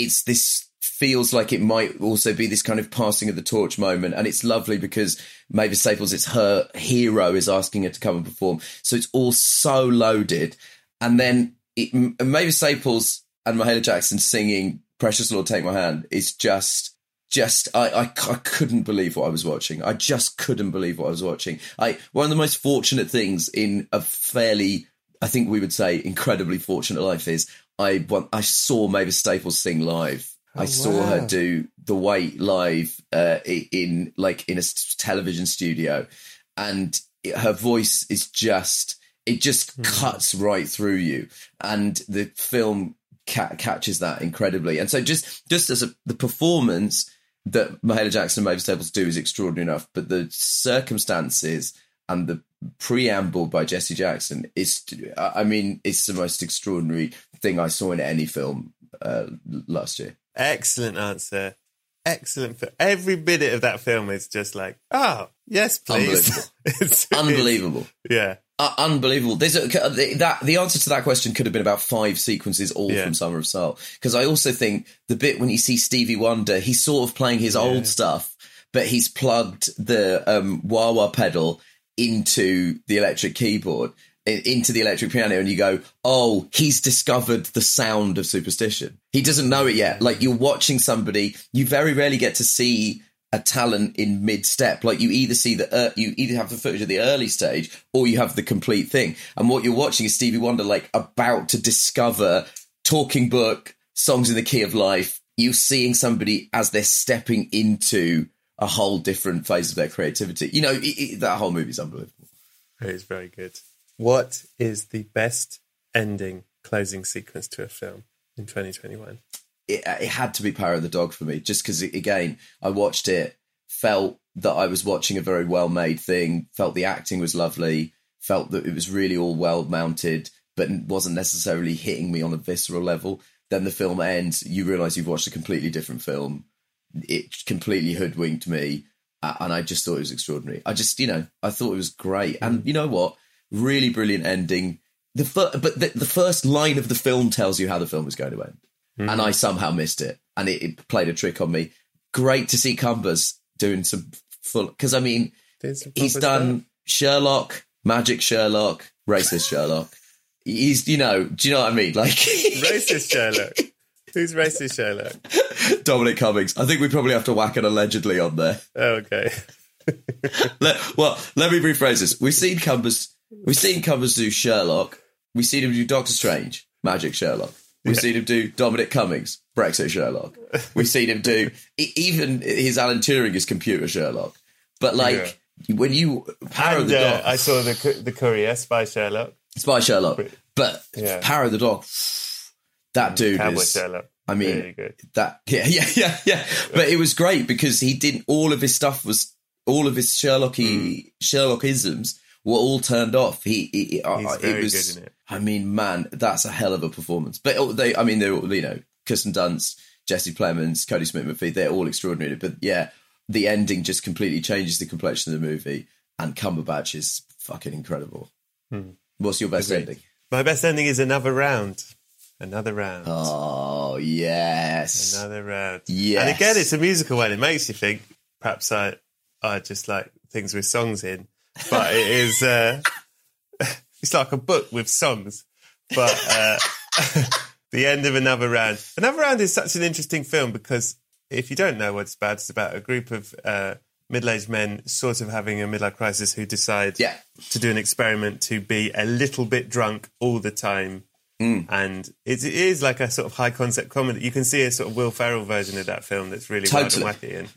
It's this feels like it might also be this kind of passing of the torch moment, and it's lovely because Mavis Staples, it's her hero, is asking her to come and perform. So it's all so loaded, and then it, Mavis Staples and Mahalia Jackson singing "Precious Lord, Take My Hand" is just, just I, I, I couldn't believe what I was watching. I just couldn't believe what I was watching. I one of the most fortunate things in a fairly, I think we would say, incredibly fortunate life is I I saw Mavis Staples sing live. I saw her do the Wait live uh, in like in a television studio, and it- her voice is just it just cuts right through you, and the film ca- catches that incredibly. And so just just as a, the performance that Mahalia Jackson and Mavis Staples do is extraordinary enough, but the circumstances and the preamble by Jesse Jackson is, I mean, it's the most extraordinary thing I saw in any film uh, last year. Excellent answer. Excellent. fi- Every minute of that film is just like, oh, yes, please. Unbelievable. It's- Unbelievable. Yeah. Uh, unbelievable. There's a, that the answer to that question could have been about five sequences, all Yeah. from Summer of Soul. Because I also think the bit when you see Stevie Wonder, he's sort of playing his old stuff, but he's plugged the um, wah wah pedal into the electric keyboard, into the electric piano, and you go, "Oh, he's discovered the sound of superstition." He doesn't know it yet. Like you're watching somebody, you very rarely get to see a talent in mid step. Like you either see the uh, you either have the footage of the early stage or you have the complete thing. And what you're watching is Stevie Wonder like about to discover talking book songs in the key of life. You're seeing somebody as they're stepping into a whole different phase of their creativity. You know, it, it, that whole movie's unbelievable. It is very good. What is the best ending closing sequence to a film in 2021? it, uh, it had to be Power of the Dog for me, just because again, I watched it, felt that I was watching a very well made thing, felt the acting was lovely, felt that it was really all well mounted, but wasn't necessarily hitting me on a visceral level. Then the film ends, you realize you've watched a completely different film. It completely hoodwinked me, and I just thought it was extraordinary. I just, you know, I thought it was great, and mm. you know what? Really brilliant ending. The fir- but the, the first line of the film tells you how the film is going to end mm. and I somehow missed it, and it, it played a trick on me. Great to see Cumbers doing some full because I mean he's done Sherlock, Magic Sherlock, Racist Sherlock. He's you know do you know what I mean like Racist Sherlock. Who's racist Sherlock? Dominic Cummings. I think we probably have to whack an allegedly on there. Oh, okay. Let, well, let me rephrase this. We've seen Cumbers. We've seen Cumbers do Sherlock. We've seen him do Doctor Strange, Magic Sherlock. We've seen him do Dominic Cummings, Brexit Sherlock. We've seen him do even his Alan Turing is computer Sherlock. But like when you Power of And, the uh, Dog, I saw the the Courier Spy Sherlock. Spy Sherlock, but Yeah. Power of the Dog, that dude Cowboy is. Sherlock. I mean, really good. that yeah yeah yeah yeah but it was great because he didn't all of his stuff was all of his sherlocky sherlockisms were all turned off he, he, uh. He's it was good it. i mean man that's a hell of a performance but oh, they i mean they're all you know kirsten dunst jesse plemons kodi smit-mcphee they're all extraordinary but yeah the ending just completely changes the complexion of the movie and cumberbatch is fucking incredible Hmm. what's your best ending My best ending is another round. Another round. oh yes Another round. Yes. And again, it's a musical one. It makes you think. Perhaps I, I just like things with songs in, but it is. Uh, it's like a book with songs. But uh, the end of another round. Another round is such an interesting film because if you don't know what it's about, it's about a group of uh, middle-aged men sort of having a midlife crisis who decide Yeah. to do an experiment to be a little bit drunk all the time. Mm. And it, is like a sort of high concept comedy. You can see a sort of Will Ferrell version of that film that's really Totally. wild and wacky. And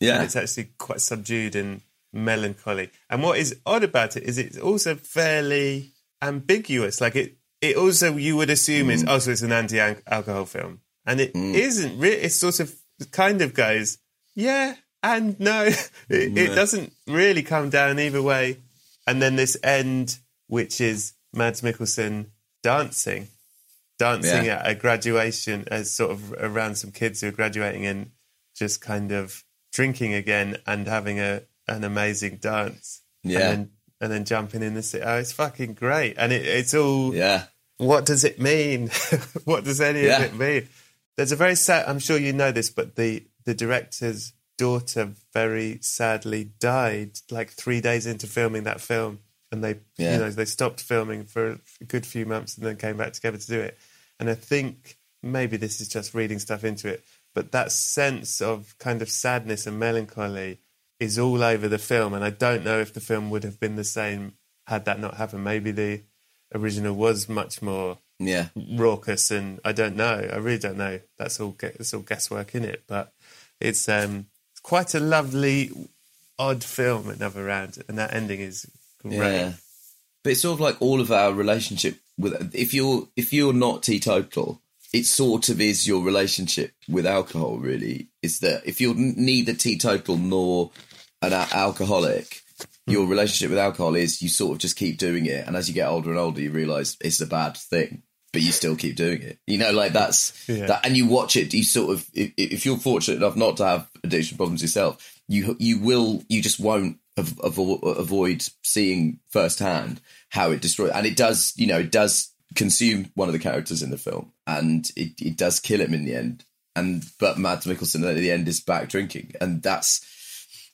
yeah it's actually quite subdued and melancholy. And what is odd about it is it's also fairly ambiguous. Like it, it also you would assume Mm. is also it's an anti-alcohol film, and it not Really, it's sort of kind of goes yeah and no. it, it doesn't really come down either way. And then this end, which is Mads Mikkelsen dancing, dancing Yeah. at a graduation as sort of around some kids who are graduating and just kind of drinking again and having a an amazing dance. Yeah. And then, and then jumping in the sea. Oh, it's fucking great. And it, it's all, yeah what does it mean? what does any Yeah. of it mean? There's a very sad, I'm sure you know this, but the, the director's daughter very sadly died like three days into filming that film. And they, Yeah. you know, they stopped filming for a good few months and then came back together to do it. And I think maybe this is just reading stuff into it, but that sense of kind of sadness and melancholy is all over the film. And I don't know if the film would have been the same had that not happened. Maybe the original was much more Yeah. raucous, and I don't know. I really don't know. That's all. It's all guesswork in it, but it's um, quite a lovely, odd film another round, and that ending is Yeah. But it's sort of like all of our relationship with if you're if you're not teetotal, it sort of is your relationship with alcohol. Really, is that if you're neither teetotal nor an a- alcoholic, hmm. your relationship with alcohol is you sort of just keep doing it, and as you get older and older, you realize it's a bad thing. But you still keep doing it, you know. Like that's Yeah. that, and you watch it. You sort of, if, if you're fortunate enough not to have addiction problems yourself, you you will, you just won't av- avo- avoid seeing firsthand how it destroys and it does you know it does consume one of the characters in the film and it, it does kill him in the end and but Mads Mikkelsen at the end is back drinking and that's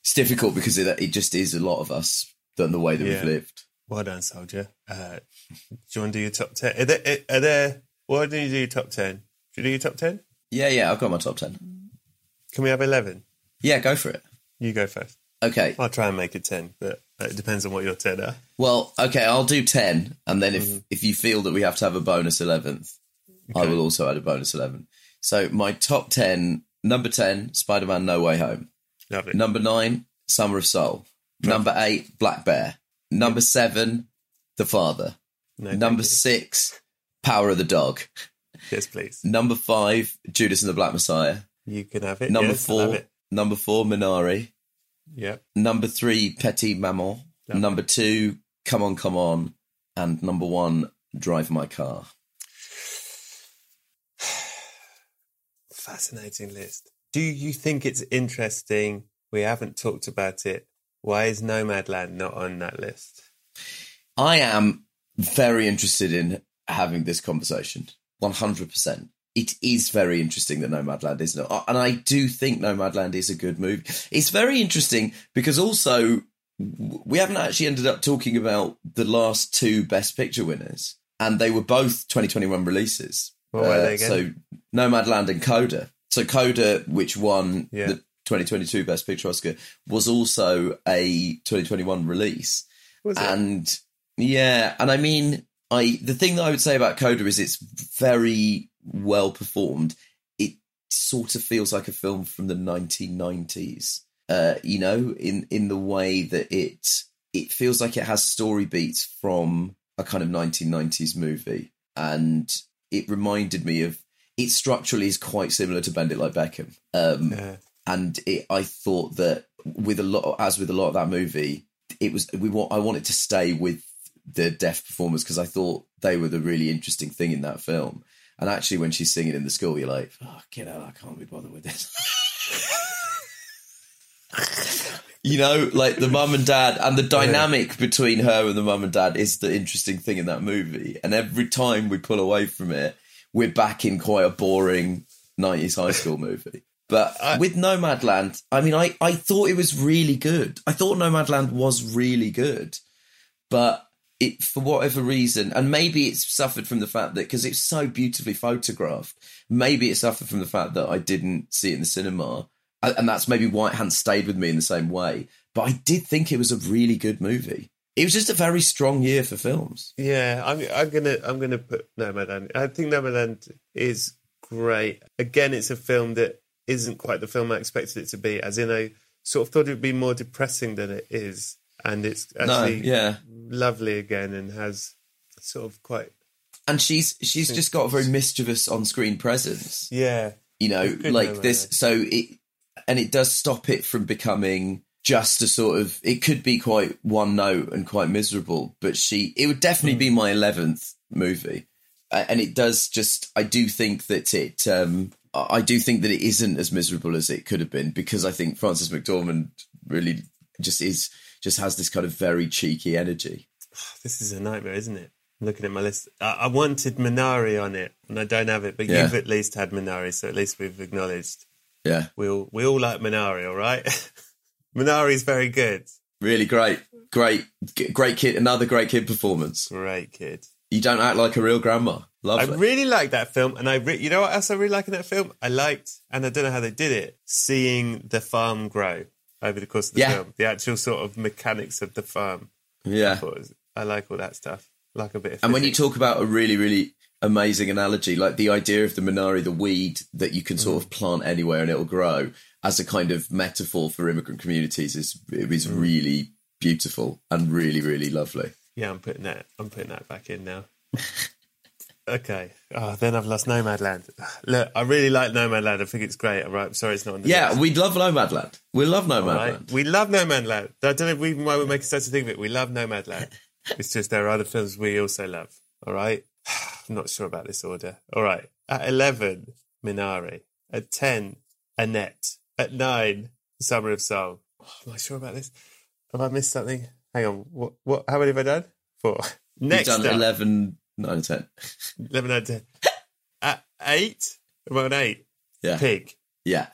it's difficult because it, it just is a lot of us than the way that Yeah. we've lived Well done, soldier. Uh, do you want to do your top ten? Are there? Are there why don't you do your top ten? Do you do your top ten? yeah yeah I've got my top 10 Can we have eleven? yeah go for it You go first. Okay I'll try and make it ten, but it depends on what your ten are. well okay I'll do 10 and then if mm-hmm. if you feel that we have to have a bonus 11th I will also add a bonus 11 so my top 10 number 10 Spider-Man No Way Home Lovely. Number nine, Summer of Soul. Number eight, Black Bear. Number seven, The Father. No, Number six, Power of the Dog. yes, please. Number five, Judas and the Black Messiah. You can have it. Number yes, four, it. number four, Minari. Yep. Number three, Petite Maman. Number two, Come On, Come On. And number one, Drive My Car. Fascinating list. Do you think it's interesting? We haven't talked about it. Why is Nomadland not on that list? I am very interested in having this conversation. 100%. It is very interesting that Nomadland is not. And I do think Nomadland is a good movie. It's very interesting because also we haven't actually ended up talking about the last two Best Picture winners. And they were both 2021 releases. Uh, What were they again? So Nomadland and Coda. So Coda, which won Yeah. the 2022 Best Picture Oscar, was also a 2021 release. Was it? And yeah, and I mean, I the thing that I would say about Coda is it's very well performed. It sort of feels like a film from the 1990s. Uh, you know, in in the way that it it feels like it has story beats from a kind of 1990s movie, and it reminded me of. It structurally is quite similar to Bend It Like Beckham. Um, Yeah. and it, I thought that with a lot, as with a lot of that movie, it was we want. I wanted to stay with the deaf performers because I thought they were the really interesting thing in that film. And actually, when she's singing in the school, you're like, "Oh, get out! I can't be bothered with this." you know, like the mum and dad, and the dynamic between her and the mum and dad is the interesting thing in that movie. And every time we pull away from it, we're back in quite a boring 90s high school movie. But with Nomadland, I mean, I, I thought it was really good. I thought Nomadland was really good. But it, for whatever reason, and maybe it's suffered from the fact that because it's so beautifully photographed, maybe it suffered from the fact that I didn't see it in the cinema. And that's maybe why it hadn't stayed with me in the same way. But I did think it was a really good movie. It was just a very strong year for films. Yeah, I'm, I'm gonna I'm gonna put Nomadland. I think Nomadland is great. Again, it's a film that isn't quite the film I expected it to be. As in, I sort of thought it would be more depressing than it is, and it's actually yeah. lovely again and has sort of quite And she's she's just got a very mischievous on screen presence. yeah you know like this so it and it does stop it from becoming just a sort of it could be quite one note and quite miserable but she it would definitely be my 11th movie and it does just i do think that it um i do think that it isn't as miserable as it could have been because i think frances mcdormand really just is just has this kind of very cheeky energy this is a nightmare, isn't it? I'm looking at my list. I, I wanted Minari on it, and I don't have it, but Yeah. you've at least had Minari, so at least we've acknowledged yeah we all we all like Minari, all right? Minari's very good. really great great great kid another great kid performance Great kid. you don't act like a real grandma Lovely. I really liked that film, and I re- you know what else I really like in that film? I liked, and I don't know how they did it, seeing the farm grow over the course of the Yeah. film, the actual sort of mechanics of the farm. Yeah. it was- I like all that stuff. Like a bit of. And when you talk about a really, really amazing analogy, like the idea of the Minari, the weed that you can sort of mm. plant anywhere and it'll grow, as a kind of metaphor for immigrant communities, is it is mm. really beautiful and really, really lovely. yeah, I'm putting that. I'm putting that back in now. okay. Oh, then I've lost Nomadland. Look, I really like Nomadland. I think it's great. All right. I'm sorry, it's not on the Yeah, list. we love Nomadland. We love Nomadland. right. We love Nomadland. I don't know even why we're making such a thing of it. We love Nomadland. it's just there are other films we also love. All right. I'm not sure about this order. All right. At 11, Minari. At 10, Annette. At 9, Summer of Soul. Oh, am I sure about this? Have I missed something? Hang on. What? What? How many have I done? Four. Next We've done up, 11, 9 and 10. 11 and 10. At 8, am I on 8? Yeah. Pig. Yeah.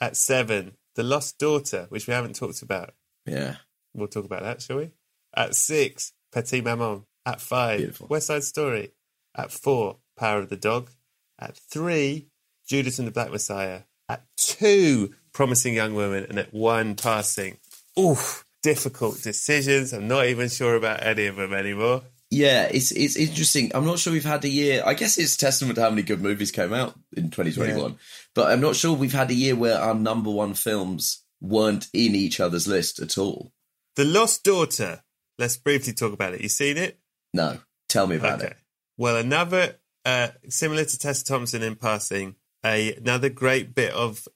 At 7, The Lost Daughter, which we haven't talked about. Yeah. We'll talk about that, shall we? At six, Petite Maman. At five, Beautiful. West Side Story. At four, Power of the Dog. At three, Judas and the Black Messiah. At two, Promising Young Woman. And at one, Passing. Oof, difficult decisions. I'm not even sure about any of them anymore. Yeah, it's it's interesting. I'm not sure we've had a year. I guess it's testament to how many good movies came out in 2021. But I'm not sure we've had a year where our number one films weren't in each other's list at all. The Lost Daughter. Let's briefly talk about it. You seen it? No, tell me about okay. it. Well, another uh, similar to Tessa Thompson in passing, a another great bit of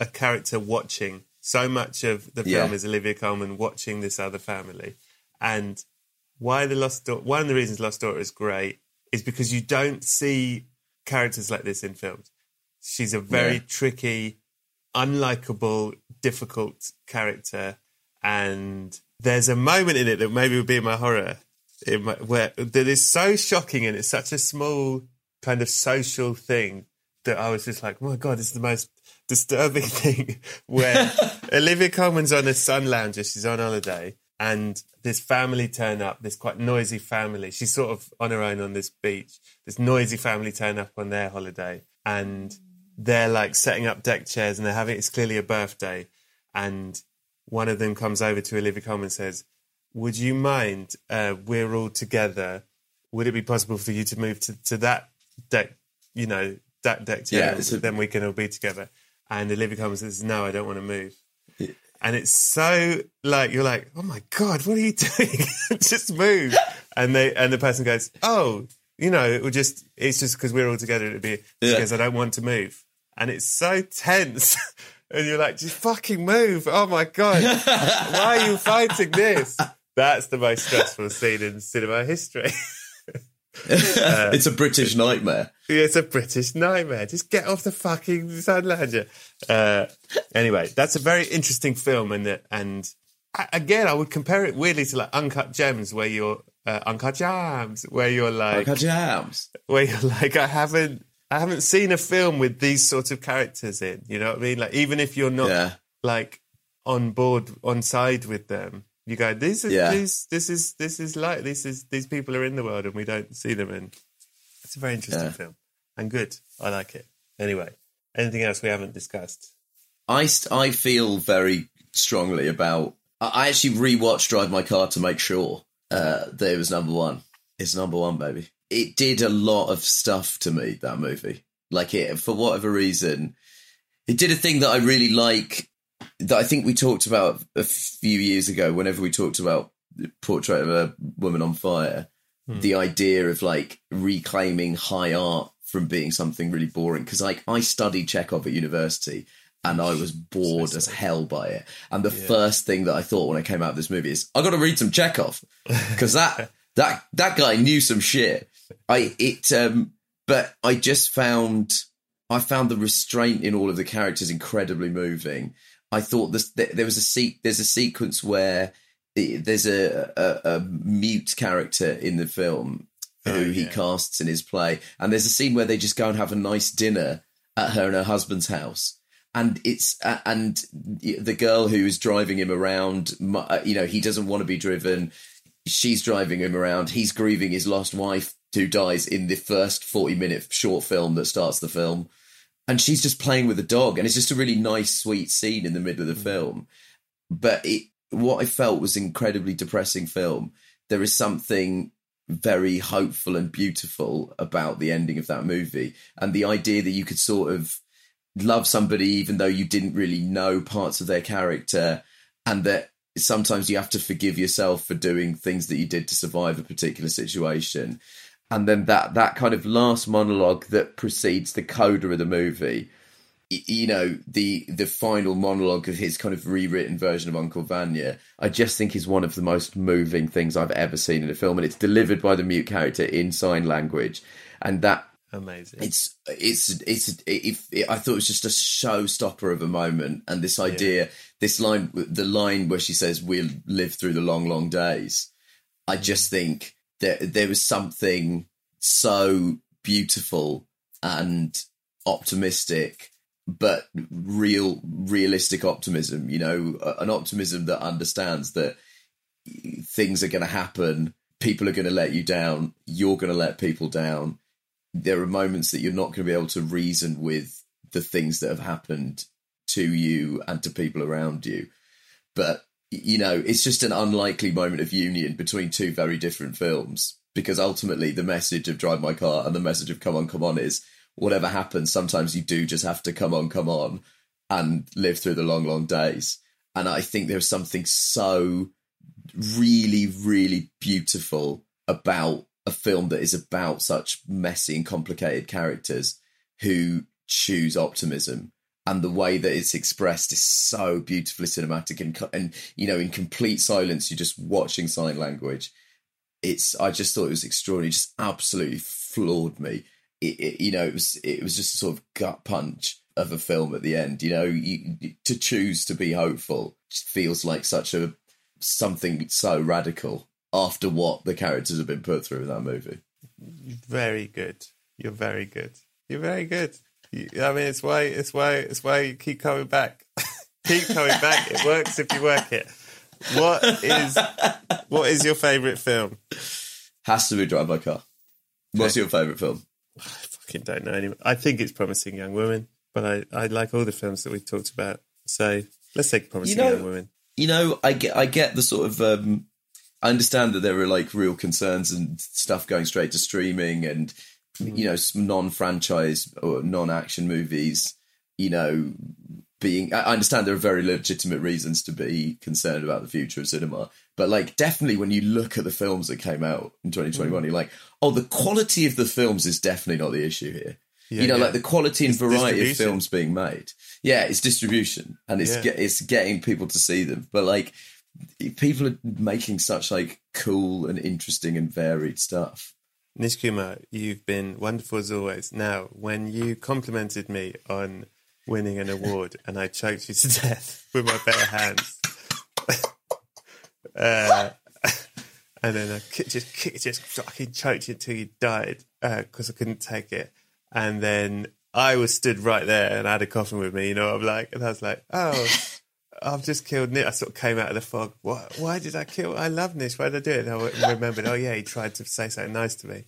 a character watching. So much of the film Yeah. is Olivia Colman watching this other family, and why the Lost Daughter. One of the reasons Lost Daughter is great is because you don't see characters like this in films. She's a very Yeah. tricky, unlikable, difficult character, and there's a moment in it that maybe would be in my horror, in my, where that is so shocking and it's such a small kind of social thing that I was just like, oh my god, this is the most disturbing thing. Where Olivia Colman's on a sun lounger, she's on holiday, and this family turn up, this quite noisy family. She's sort of on her own on this beach. This noisy family turn up on their holiday, and they're like setting up deck chairs, and they're having it's clearly a birthday, and one of them comes over to Olivia Colman and says, "Would you mind? Uh, we're all together. Would it be possible for you to move to, to that deck? You know, that deck chair. Yeah, a- then we can all be together." And Olivia Colman says, "No, I don't want to move." And it's so like you're like, "Oh my god, what are you doing? just move!" And they and the person goes, "Oh, you know, it will just it's just because we're all together. It'd be Yeah. because I don't want to move." And it's so tense. And you're like, just fucking move. Oh my God. Why are you fighting this? That's the most stressful scene in cinema history. It's a British nightmare. it's a British nightmare. Just get off the fucking Sunlander. Uh, anyway, that's a very interesting film. And, and again, I would compare it weirdly to like Uncut Gems, where you're, uh, Uncut Gems, where you're like, Like jams. where you're like, I haven't, I haven't seen a film with these sorts of characters in. You know what I mean? Like, even if you're not Yeah. like on board, on side with them, you go, this is Yeah. these, this is this is like this is these people are in the world and we don't see them. And it's a very interesting Yeah. film and good. I like it. Anyway, anything else we haven't discussed? I, I feel very strongly about. I I actually rewatched Drive My Car to make sure uh, that it was number one. It's number one, baby. It did a lot of stuff to me, that movie. Like, it, for whatever reason, it did a thing that I really like, that I think we talked about a few years ago, whenever we talked about the Portrait of a Woman on Fire. The idea of like reclaiming high art from being something really boring. Because like I studied Chekhov at university and I was bored as hell by it. And the first thing that I thought when I came out of this movie is I got to read some Chekhov because that that that guy knew some shit. I it um, but I just found I found the restraint in all of the characters incredibly moving. I thought this th- there was a se- there's a sequence where there's a, a, a mute character in the film who he casts in his play, and there's a scene where they just go and have a nice dinner at her and her husband's house, and it's uh, and the girl who is driving him around, uh, you know, he doesn't want to be driven. She's driving him around. He's grieving his lost wife who dies in the first 40 minute short film that starts the film. And she's just playing with a dog. And it's just a really nice, sweet scene in the middle of the mm. film. But it, what I felt was incredibly depressing film. There is something very hopeful and beautiful about the ending of that movie. And the idea that you could sort of love somebody even though you didn't really know parts of their character and that sometimes you have to forgive yourself for doing things that you did to survive a particular situation and then that that kind of last monologue that precedes the coda of the movie you know the the final monologue of his kind of rewritten version of uncle vanya i just think is one of the most moving things i've ever seen in a film and it's delivered by the mute character in sign language and that Amazing. it's it's it's it, it, I thought it was just a showstopper of a moment, and this idea, this line, the line where she says, "We'll live through the long, long days." I just think that there was something so beautiful and optimistic, but real, realistic optimism. You know, an optimism that understands that things are going to happen. People are going to let you down. You're going to let people down there are moments that you're not going to be able to reason with the things that have happened to you and to people around you. But, you know, it's just an unlikely moment of union between two very different films because ultimately the message of Drive My Car and the message of Come On, Come On is whatever happens, sometimes you do just have to come on, come on and live through the long, long days. And I think there's something so really, really beautiful about a film that is about such messy and complicated characters who choose optimism and the way that it's expressed is so beautifully cinematic and and you know in complete silence you're just watching sign language it's i just thought it was extraordinary just absolutely floored me it, it, you know it was it was just a sort of gut punch of a film at the end you know you, to choose to be hopeful feels like such a something so radical after what the characters have been put through in that movie. very good. You're very good. You're very good. You- I mean, it's why it's why it's why you keep coming back. keep coming back. It works if you work it. What is what is your favourite film? Has to be Drive My Car. What's your favourite film? I fucking don't know anymore. I think it's Promising Young Woman, but I, I like all the films that we've talked about. So let's take Promising know- Young Woman. You know, I get I get the sort of um I understand that there are like real concerns and stuff going straight to streaming and you know non-franchise or non-action movies, you know, being I understand there are very legitimate reasons to be concerned about the future of cinema. But like definitely when you look at the films that came out in 2021, mm-hmm. you're like, oh, the quality of the films is definitely not the issue here. Yeah, you know, yeah. like the quality and It's variety of films being made. Yeah, it's distribution and it's Yeah. get, it's getting people to see them. But like people are making such like cool and interesting and varied stuff. Nish Kumar, you've been wonderful as always. Now, when you complimented me on winning an award and I choked you to death with my bare hands, uh, and then I just just fucking choked you until you died because I couldn't take it, and then I was stood right there and I had a coffin with me. You know what I'm like, and I was like, oh. I've just killed Nish. I sort of came out of the fog. Why, why did I kill? I love Nish. Why did I do it? And I remembered. Oh yeah, he tried to say something nice to me.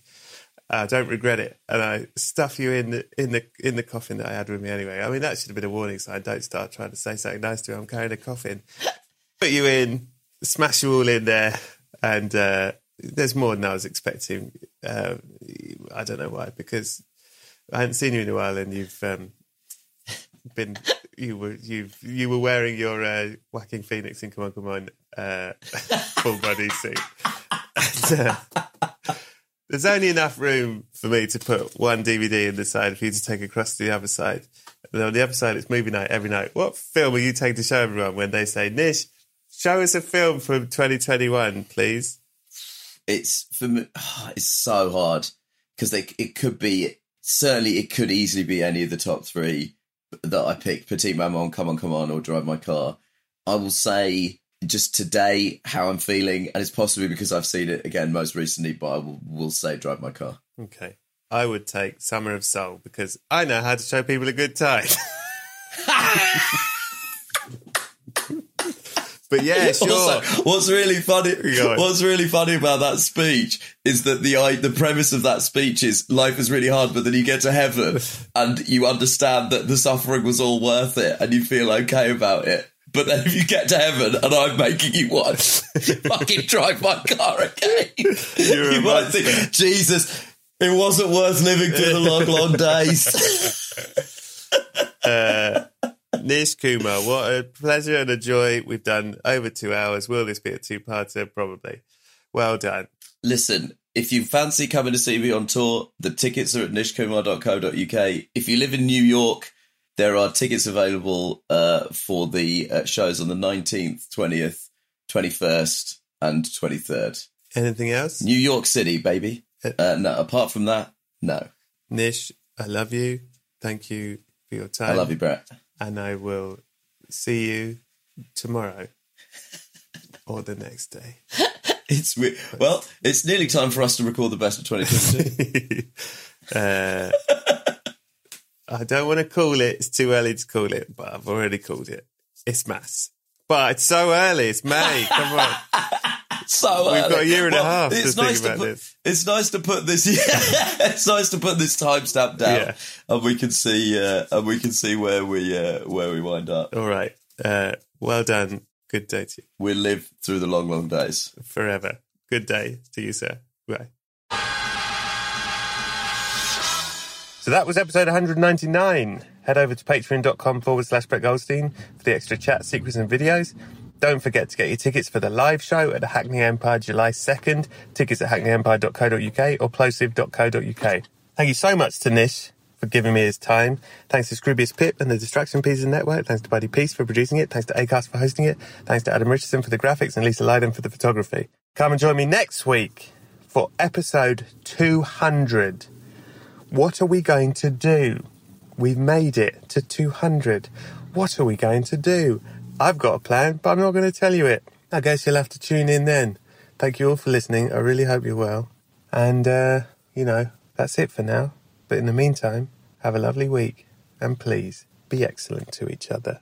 I don't regret it, and I stuff you in the in the in the coffin that I had with me anyway. I mean, that should have been a warning sign. Don't start trying to say something nice to me. I'm carrying a coffin. Put you in, smash you all in there, and uh, there's more than I was expecting. Uh, I don't know why, because I hadn't seen you in a while, and you've um, been you were you you were wearing your uh, Joaquin Phoenix in Come On Come On uh, full body suit. And, uh, there's only enough room for me to put one DVD in the side for you to take across to the other side. And on the other side, it's movie night every night. What film are you taking to show everyone when they say, Nish, show us a film from 2021, please? It's for me, it's so hard because it could be certainly it could easily be any of the top three that I pick. Petite Maman, Come On, Come On, or Drive My Car. I will say just today how I'm feeling, and it's possibly because I've seen it again most recently, but I will, will say Drive My Car. Okay. I would take Summer of Soul because I know how to show people a good time. But yeah, sure. Also, what's really funny? What's really funny about that speech is that the I, the premise of that speech is life is really hard, but then you get to heaven and you understand that the suffering was all worth it, and you feel okay about it. But then if you get to heaven and I'm making you one, fucking drive my car again. You're you might monster. think, Jesus, it wasn't worth living through the long, long days. Uh, Nish Kumar, what a pleasure and a joy. We've done over two hours. Will this be a two-parter? Probably. Well done. Listen, if you fancy coming to see me on tour, the tickets are at nishkumar.co.uk. If you live in New York, there are tickets available uh, for the uh, shows on the 19th, 20th, 21st, and 23rd. Anything else? New York City, baby. Uh, no, apart from that, no. Nish, I love you. Thank you for your time. I love you, Brett. And I will see you tomorrow or the next day. It's we- well, it's nearly time for us to record the best of 2022. uh, I don't want to call it. It's too early to call it, but I've already called it. It's mass. But it's so early. It's May. Come on. So We've got a year and a half to it's think nice about put, this. It's nice to put this. Yeah, it's nice to put this timestamp down, Yeah. and we can see uh, and we can see where we uh, where we wind up. All right. Uh, well done. Good day to you. We live through the long, long days. Forever. Good day to you, sir. Bye. So that was episode 199. Head over to patreon.com forward slash Brett Goldstein for the extra chat, secrets, and videos. Don't forget to get your tickets for the live show at the Hackney Empire July 2nd. Tickets at hackneyempire.co.uk or plosive.co.uk. Thank you so much to Nish for giving me his time. Thanks to Scroobius Pip and the Distraction Pieces Network. Thanks to Buddy Peace for producing it. Thanks to Acast for hosting it. Thanks to Adam Richardson for the graphics and Lisa Lydon for the photography. Come and join me next week for episode 200. What are we going to do? We've made it to 200. What are we going to do? I've got a plan, but I'm not going to tell you it. I guess you'll have to tune in then. Thank you all for listening. I really hope you're well. And, uh, you know, that's it for now. But in the meantime, have a lovely week. And please be excellent to each other.